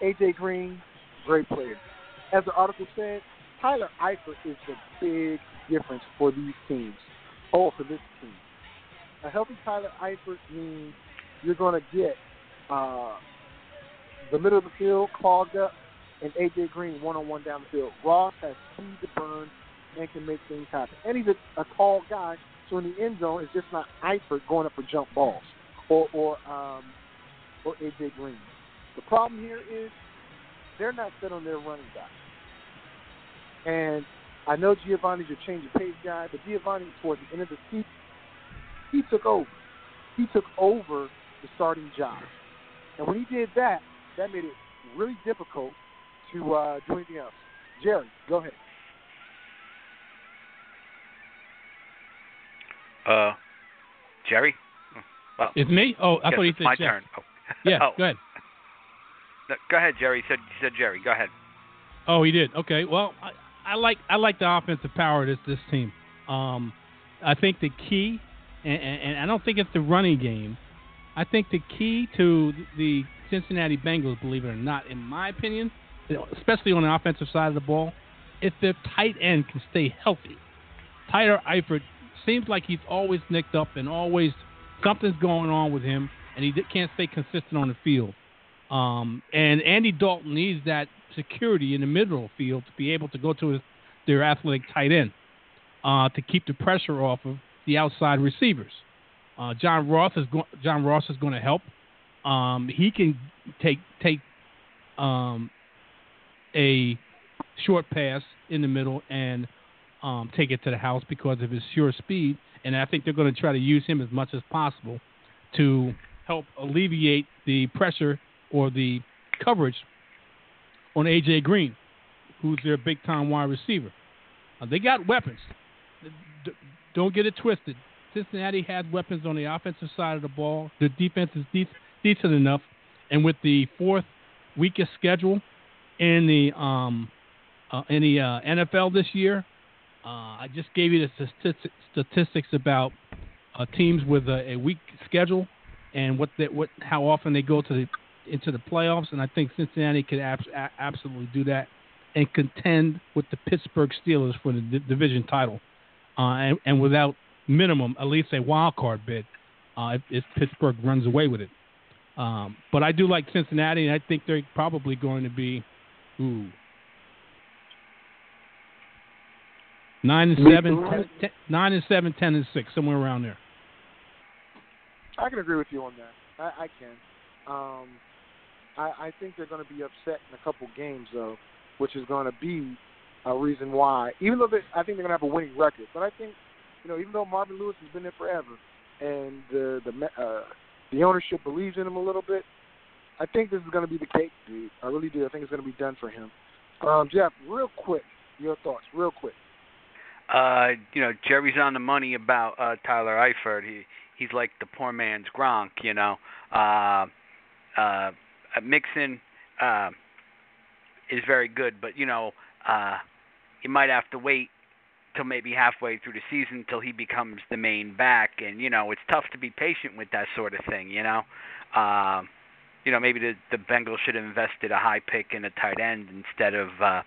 you. AJ Green, great player. As the article said, Tyler Eifert is the big difference for these teams. Oh, for this team. A healthy Tyler Eifert means you're going to get uh, the middle of the field clogged up and AJ Green one on one down the field. Ross has speed to burn and can make things happen. And he's a, a tall guy, so in the end zone, it's just not Eifert going up for jump balls or or um, or AJ Green. The problem here is they're not set on their running back. And I know Giovani's a change of pace guy, but Giovani towards the end of the season, he took over. He took over the starting job. And when he did that, that made it really difficult to uh, do anything else. Jerry, go ahead. Uh, Jerry. Well, It's me? Oh, I thought he it's said my Jeff. turn. Oh. Yeah, oh. go ahead. No, go ahead, Jerry. He said he said Jerry. Go ahead. Oh, he did. Okay. Well, I, I like I like the offensive power of this this team. Um, I think the key, and, and, and I don't think it's the running game. I think the key to the Cincinnati Bengals, believe it or not, in my opinion, especially on the offensive side of the ball, if the tight end can stay healthy. Tyler Eifert seems like he's always nicked up and always something's going on with him, and he can't stay consistent on the field. Um, and Andy Dalton needs that security in the middle of the field to be able to go to his, their athletic tight end uh, to keep the pressure off of the outside receivers. Uh, John Ross is go- John Ross is going to help. Um, he can take take um, a short pass in the middle and um, take it to the house because of his sure speed. And I think they're going to try to use him as much as possible to help alleviate the pressure or the coverage on AJ Green, who's their big time wide receiver. Uh, they got weapons. D- don't get it twisted. Cincinnati has weapons on the offensive side of the ball. Their defense is de- decent enough, and with the fourth weakest schedule in the um, uh, in the uh, NFL this year, uh, I just gave you the statistics, about uh, teams with a, a weak schedule and what they, what how often they go to the into the playoffs, and I think Cincinnati could abs- a- absolutely do that and contend with the Pittsburgh Steelers for the d- division title, uh, and, and without minimum at least a wild card bid uh, if, if Pittsburgh runs away with it. Um, but I do like Cincinnati, and I think they're probably going to be, ooh, nine and seven, ten, ten, nine and seven, ten and six, somewhere around there. I can agree with you on that. I, I can. Um, I, I think they're going to be upset in a couple games though, which is going to be a reason why. Even though they, I think they're going to have a winning record, but I think you know even though Marvin Lewis has been there forever, and the the uh, the ownership believes in him a little bit, I think this is going to be the case, dude. I really do. I think it's going to be done for him. Um, Jeff, real quick, your thoughts, real quick. Uh, you know, Jerry's on the money about uh, Tyler Eifert. He he's like the poor man's Gronk, you know. Uh, uh, Mixon uh, is very good, but you know, uh, you might have to wait till maybe halfway through the season till he becomes the main back, and you know, it's tough to be patient with that sort of thing, you know. Uh, you know, maybe the the Bengals should have invested a high pick in a tight end instead of uh,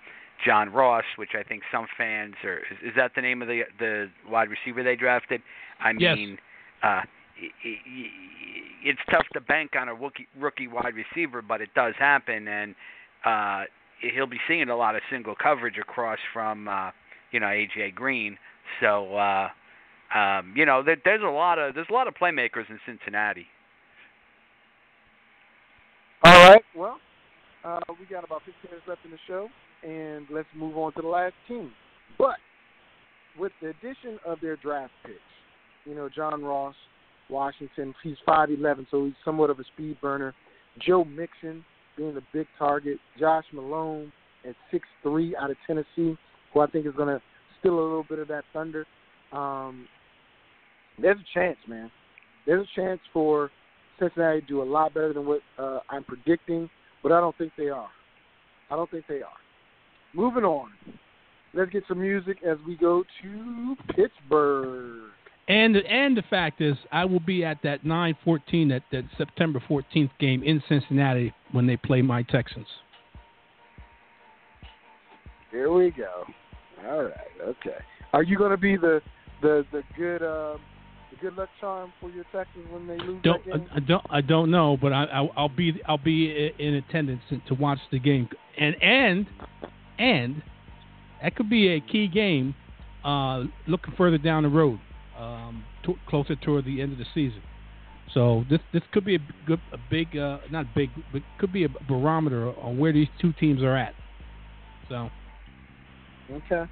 John Ross, which I think some fans are. Is, is that the name of the the wide receiver they drafted? I Yes. mean, uh, it's tough to bank on a rookie rookie wide receiver, but it does happen, and uh, he'll be seeing a lot of single coverage across from uh, you know AJ Green. So uh, um, you know there, there's a lot of there's a lot of playmakers in Cincinnati. All right. Well, uh, we got about 15 minutes left in the show, and let's move on to the last team. But with the addition of their draft picks, you know, John Ross, Washington, he's 5'11", so he's somewhat of a speed burner. Joe Mixon being the big target. Josh Malone at 6'3", out of Tennessee, who I think is going to steal a little bit of that thunder. Um, there's a chance, man. There's a chance for Cincinnati do a lot better than what uh, I'm predicting, but I don't think they are. I don't think they are. Moving on. Let's get some music as we go to Pittsburgh. And and the fact is, I will be at that 9-14, that, that September 14th game in Cincinnati when they play my Texans. Here we go. All right. Okay. Are you going to be the the the good um, the good luck charm for your Texans when they lose Don't that game? I, I don't I don't know, but I, I I'll be I'll be in attendance to watch the game, and and and that could be a key game. Uh, looking further down the road, um, to, closer toward the end of the season. So this this could be a good a big uh, not big but could be a barometer on where these two teams are at. So Okay.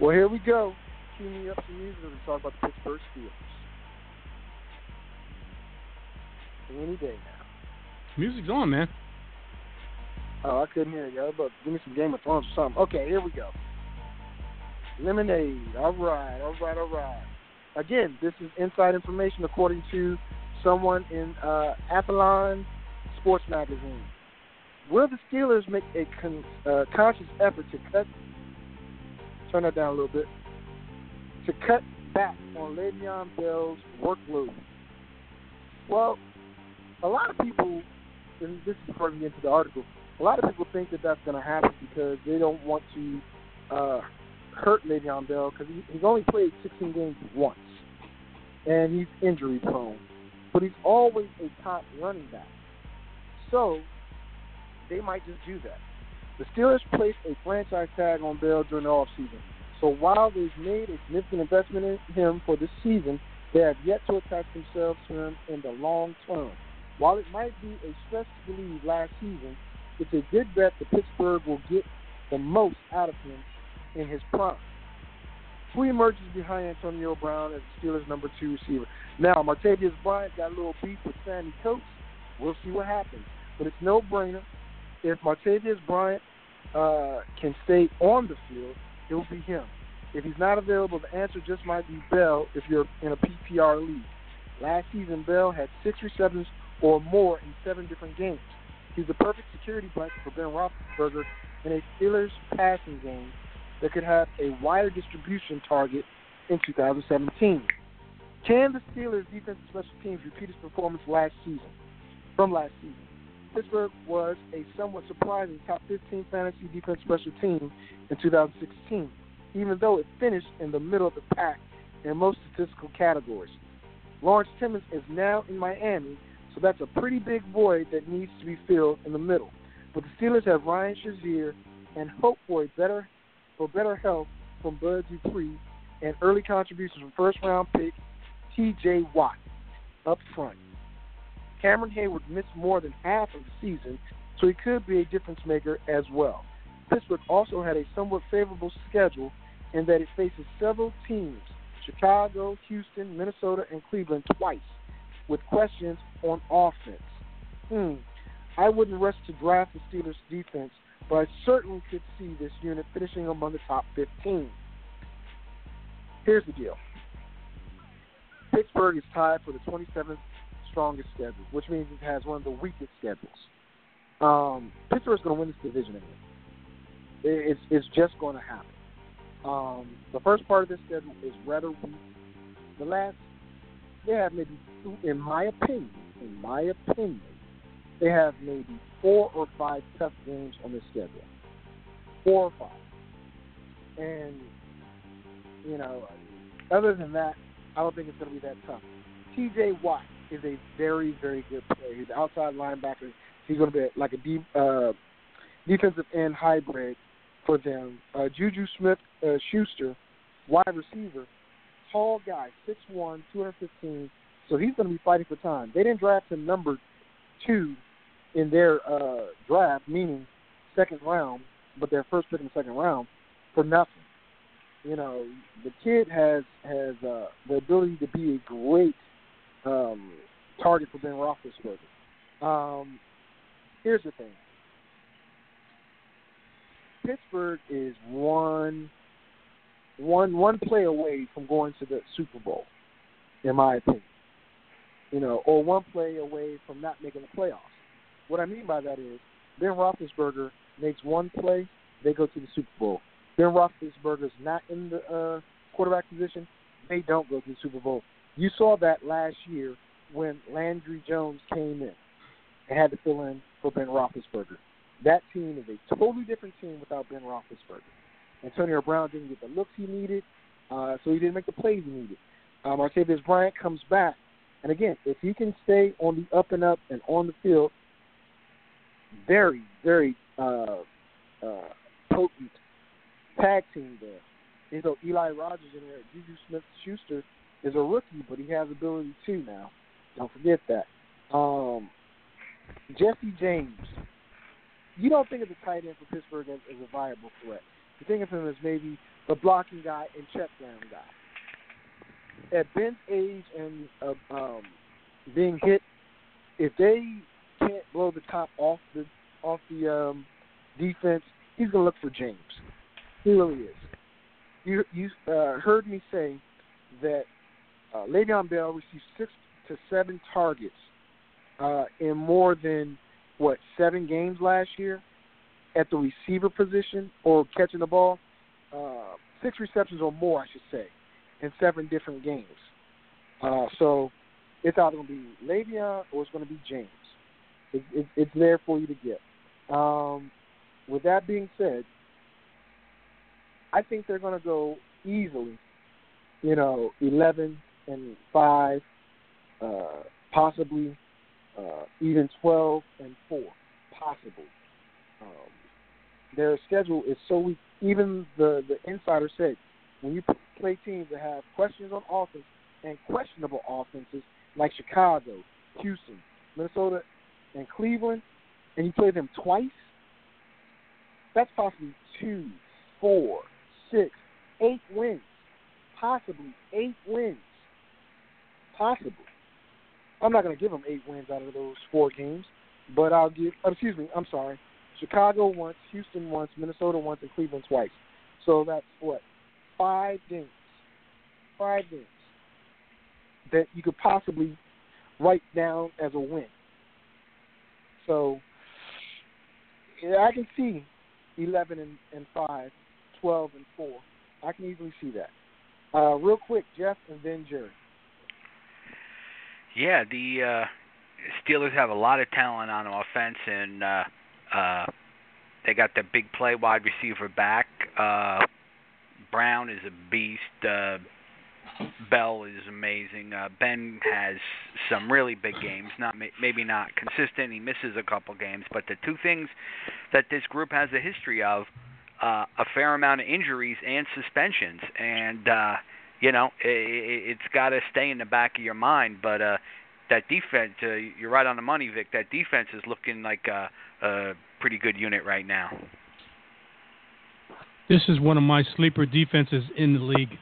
Well, here we go. Cue me up some music we talk about the Pittsburgh Steelers. Any day now. music's on, man. Oh, I couldn't hear you. But give me some Game of Thrones or something. Okay, here we go. Lemonade. All right, all right, all right. Again, this is inside information according to someone in uh, Athlon Sports Magazine. Will the Steelers make a con- uh, conscious effort to cut, turn that down a little bit, to cut back on Le'Veon Bell's workload? Well, a lot of people, and this is get into the article, a lot of people think that that's going to happen because they don't want to uh, hurt Le'Veon Bell because he, he's only played 16 games once, and he's injury prone. But he's always a top running back, so they might just do that. The Steelers placed a franchise tag on Bell during the offseason. So while they've made a significant investment in him for this season, they have yet to attach themselves to him in the long term. While it might be a stretch to believe last season, it's a good bet that Pittsburgh will get the most out of him in his prime. Who emerges behind Antonio Brown as the Steelers' number two receiver? Now, Martavis Bryant got a little beef with Sammy Coates. We'll see what happens. But it's no brainer. If Martavis Bryant uh, can stay on the field, it will be him. If he's not available, the answer just might be Bell if you're in a PPR league. Last season, Bell had six receptions or more in seven different games. He's the perfect security blanket for Ben Roethlisberger in a Steelers passing game that could have a wider distribution target in 2017. Can the Steelers defensive special teams repeat its performance last season? From last season, Pittsburgh was a somewhat surprising top 15 fantasy defense special team in 2016, even though it finished in the middle of the pack in most statistical categories. Lawrence Timmons is now in Miami, so that's a pretty big void that needs to be filled in the middle. But the Steelers have Ryan Shazier and hope for a better for better health from Bud Dupree and early contributions from first round pick T.J. Watt up front. Cameron Heyward missed more than half of the season, so he could be a difference maker as well. Pittsburgh also had a somewhat favorable schedule in that it faces several teams Chicago, Houston, Minnesota, and Cleveland twice, with questions on offense. Hmm. I wouldn't rush to draft the Steelers' defense, but I certainly could see this unit finishing among the top 15. Here's the deal Pittsburgh is tied for the 27th strongest schedule, which means it has one of the weakest schedules. Um, Pittsburgh's going to win this division again. It's, it's just going to happen. Um, the first part of this schedule is rather weak. The last, they have maybe, two, in my opinion, in my opinion, they have maybe four or five tough games on this schedule. Four or five. And, you know, other than that, I don't think it's going to be that tough. TJ Watt is a very, very good player. He's an outside linebacker. He's going to be like a deep, uh, defensive end hybrid for them. Uh, Juju Smith uh, Schuster, wide receiver, tall guy, 6'1", 215. So he's going to be fighting for time. They didn't draft him number two in their uh, draft, meaning second round, but their first pick in the second round for nothing. You know, the kid has has uh, the ability to be a great um, target for Ben Roethlisberger. Um, here's the thing: Pittsburgh is one one one play away from going to the Super Bowl, in my opinion. You know, or one play away from not making the playoffs. What I mean by that is Ben Roethlisberger makes one play, they go to the Super Bowl. Ben Roethlisberger's not in the uh, quarterback position, they don't go to the Super Bowl. You saw that last year when Landry Jones came in and had to fill in for Ben Roethlisberger. That team is a totally different team without Ben Roethlisberger. Antonio Brown didn't get the looks he needed, uh, so he didn't make the plays he needed. Uh, Martavis Bryant comes back, and again, if he can stay on the up and up and on the field, very, very uh, uh, potent tag team there. You know, Eli Rogers in there, Juju Smith Schuster is a rookie, but he has ability too now. Don't forget that. Um, Jesse James. You don't think of the tight end for Pittsburgh as, as a viable threat. You think of him as maybe the blocking guy and check down guy. At Ben's age and uh, um, being hit, if they can't blow the top off the off the um, defense, he's gonna look for James. He really is. You you uh, heard me say that uh, Le'Veon Bell received six to seven targets uh, in more than what seven games last year at the receiver position or catching the ball. Uh, six receptions or more, I should say, in seven different games. Uh, so it's either going to be Le'Veon or it's going to be James. It, it, it's there for you to get. Um, with that being said, I think they're going to go easily. You know, eleven and five, uh, possibly uh, even twelve and four, possibly. Um, their schedule is so weak. Even the the insider said when you play teams that have questions on offense and questionable offenses like Chicago, Houston, Minnesota, and Cleveland, and you play them twice, that's possibly two, four, six, eight wins. Possibly eight wins. Possibly. I'm not going to give them eight wins out of those four games, but I'll give. oh, Excuse me. I'm sorry. Chicago once, Houston once, Minnesota once, and Cleveland twice. So that's what five games. Five games that you could possibly write down as a win. So yeah, I can see 11 and, and 5, 12 and 4. I can easily see that. Uh, real quick, Jeff and then Jerry. Yeah, the uh, Steelers have a lot of talent on offense, and uh, uh, they got the big play wide receiver back. Uh, Brown is a beast. Uh, Bell is amazing. Uh, ben has some really big games. Not maybe not consistent. He misses a couple games, but the two things that this group has a history of uh, a fair amount of injuries and suspensions, and uh, you know it, it's got to stay in the back of your mind. But uh, that defense, uh, you're right on the money, Vic. That defense is looking like a, a pretty good unit right now. This is one of my sleeper defenses in the league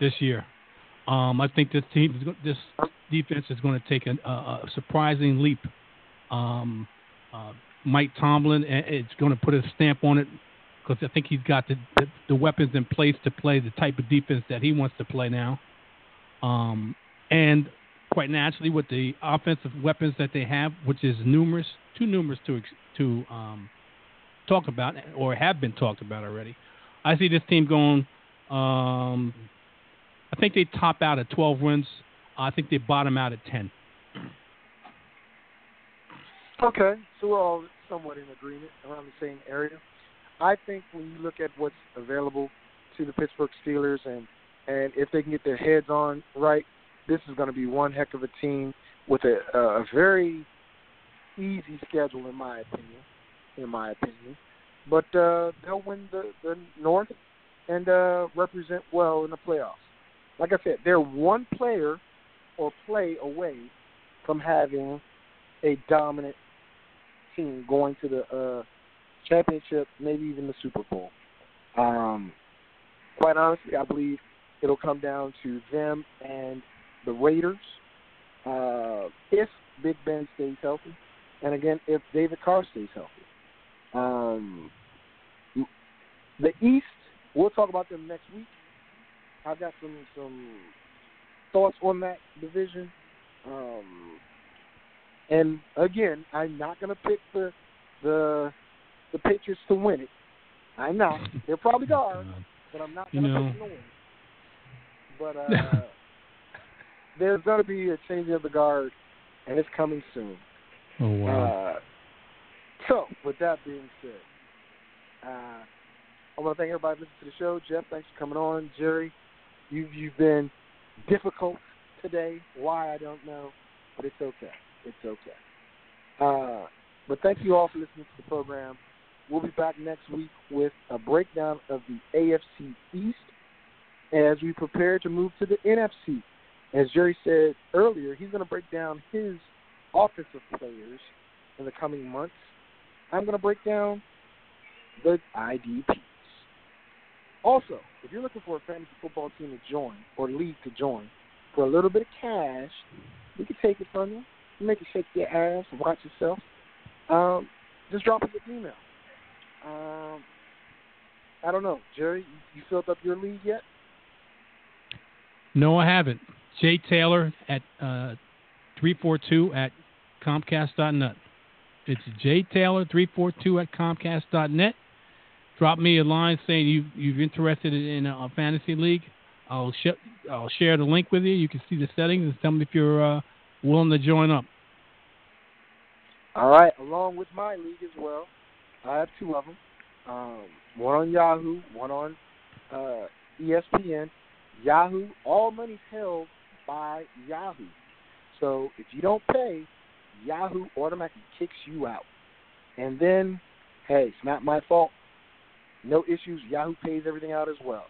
this year. Um, I think this team, this defense is going to take a, surprising leap. Um, uh, Mike Tomlin, it's going to put a stamp on it because I think he's got the, the, the weapons in place to play the type of defense that he wants to play now. Um, and quite naturally, with the offensive weapons that they have, which is numerous, too numerous to to um, talk about or have been talked about already. I see this team going um, I think they top out at 12 wins. I think they bottom out at 10. Okay, so we're all somewhat in agreement around the same area. I think when you look at what's available to the Pittsburgh Steelers and and if they can get their heads on right, this is going to be one heck of a team with a, a very easy schedule, in my opinion. In my opinion, but uh, they'll win the the North and uh, represent well in the playoffs like I said, they're one player or play away from having a dominant team going to the uh, championship, maybe even the Super Bowl. Um, quite honestly, I believe it'll come down to them and the Raiders uh, if Big Ben stays healthy, and again if David Carr stays healthy. Um, the East, we'll talk about them next week. I've got some some thoughts on that division. Um, and again, I'm not going to pick the the the Patriots to win it. I'm not. They're probably guards, but I'm not going to You know. pick them to win. But uh, there's going to be a change of the guard, and it's coming soon. Oh wow. Uh, so, with that being said, uh, I want to thank everybody listening to the show. Jeff, thanks for coming on. Jerry, you've you've been difficult today. Why I don't know, but it's okay. It's okay. Uh, but thank you all for listening to the program. We'll be back next week with a breakdown of the AFC East as we prepare to move to the NFC. As Jerry said earlier, he's going to break down his offensive players in the coming months. I'm going to break down the IDPs. Also, if you're looking for a fantasy football team to join or league to join for a little bit of cash, we can take it from you. Make you shake your ass watch yourself. Um, just drop us an email. Um, I don't know, Jerry. You, you filled up your league yet? No, I haven't. Jay Taylor at uh, 342 at Comcast.net. It's Jay Taylor 342 at Comcast.net. Drop me a line saying you you're interested in a fantasy league. I'll sh- I'll share the link with you. You can see the settings and tell me if you're uh, willing to join up. All right, along with my league as well. I have two of them. Um, one on Yahoo, one on uh, ESPN, Yahoo. All money's held by Yahoo. So if you don't pay, Yahoo automatically kicks you out. And then, hey, it's not my fault. No issues. Yahoo pays everything out as well.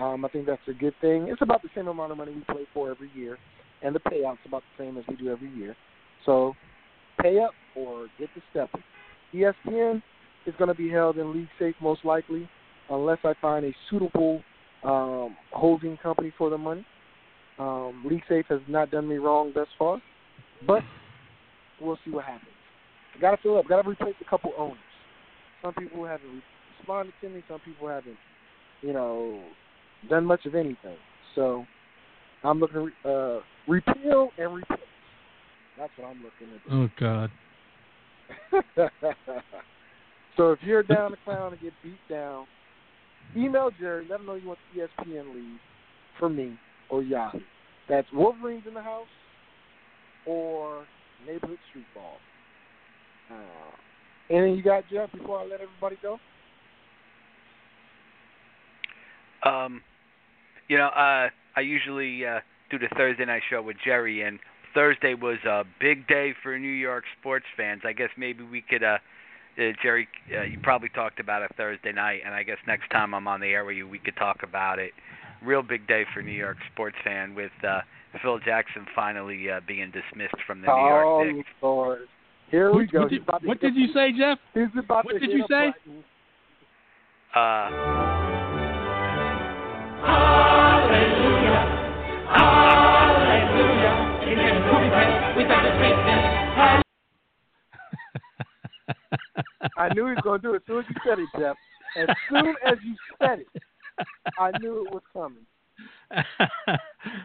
Um, I think that's a good thing. It's about the same amount of money we play for every year, and the payout's about the same as we do every year. So pay up or get the step. ESPN is going to be held in League Safe most likely, unless I find a suitable um, holding company for the money. Um, LeagueSafe has not done me wrong thus far, but we'll see what happens. I got to fill up. Got to replace a couple owners. Some people haven't responded to me. Some people haven't, you know, done much of anything. So I'm looking to uh, repeal and replace. That's what I'm looking at. Oh God. so if you're down the clown and get beat down, email Jerry. Let him know you want the ESPN lead for me or Yahoo. That's Wolverines in the house or neighborhood street ball. Uh, anything you got, Jeff? Before I let everybody go. Um, you know, uh, I usually uh, do the Thursday night show with Jerry, and Thursday was a big day for New York sports fans. I guess maybe we could, uh, uh, Jerry, uh, you probably talked about it Thursday night, and I guess next time I'm on the air with you, we could talk about it. Real big day for New York sports fan with uh, Phil Jackson finally uh, being dismissed from the New oh, York Knicks. Lord. Here we What, go. what He's did, about to what did you say, Jeff? a- He's about what to did hit you a say? button. Uh, I knew he was going to do it as soon as you said it, Jeff. As soon as you said it, I knew it was coming.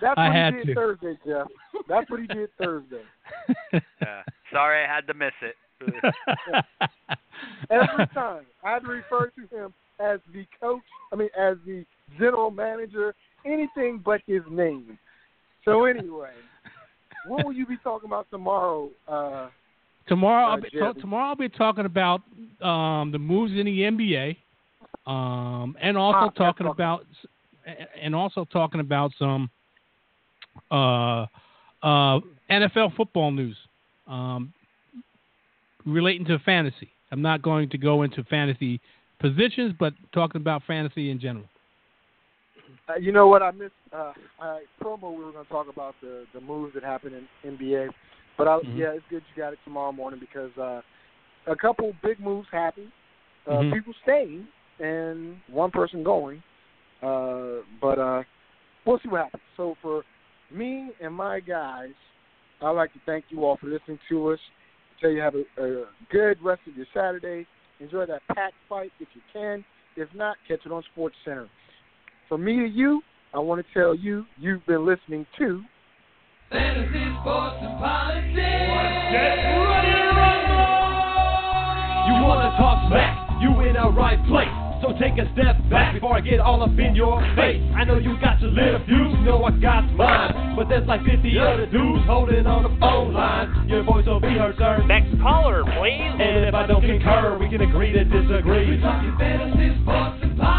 That's I what had he to. did Thursday, Jeff. That's what he did Thursday. uh, sorry, I had to miss it. Every time I had to refer to him as the coach. I mean, as the general manager. Anything but his name. So anyway, what will you be talking about tomorrow? Uh, Tomorrow, Uh, I'll be, Jerry. tomorrow I'll be talking about um, the moves in the NBA, um, and also Ah, talking about, and also talking about some uh, uh, NFL football news um, relating to fantasy. I'm not going to go into fantasy positions, but talking about fantasy in general. Uh, you know what I missed? Uh, I promo we were going to talk about the the moves that happened in NBA, but I, Mhm. yeah, it's good you got it tomorrow morning because uh, a couple big moves happened. Uh, Mhm. People staying and one person going, uh, but uh, we'll see what happens. So for me and my guys, I'd like to thank you all for listening to us. Tell you have a, a good rest of your Saturday. Enjoy that pack fight if you can. If not, catch it on SportsCenter. From me to you, I want to tell you you've been listening to Fantasy, sports, and politics. Get ready to rumble! You wanna talk smack? You in the right place. So take a step back before I get all up in your face. I know you got your little views, you know I got mine. But there's like 50 other dudes holding on the phone line. Your voice will be heard, sir. Next caller, please. And if I don't concur, we can agree to disagree. We're talking fantasy, sports, and politics.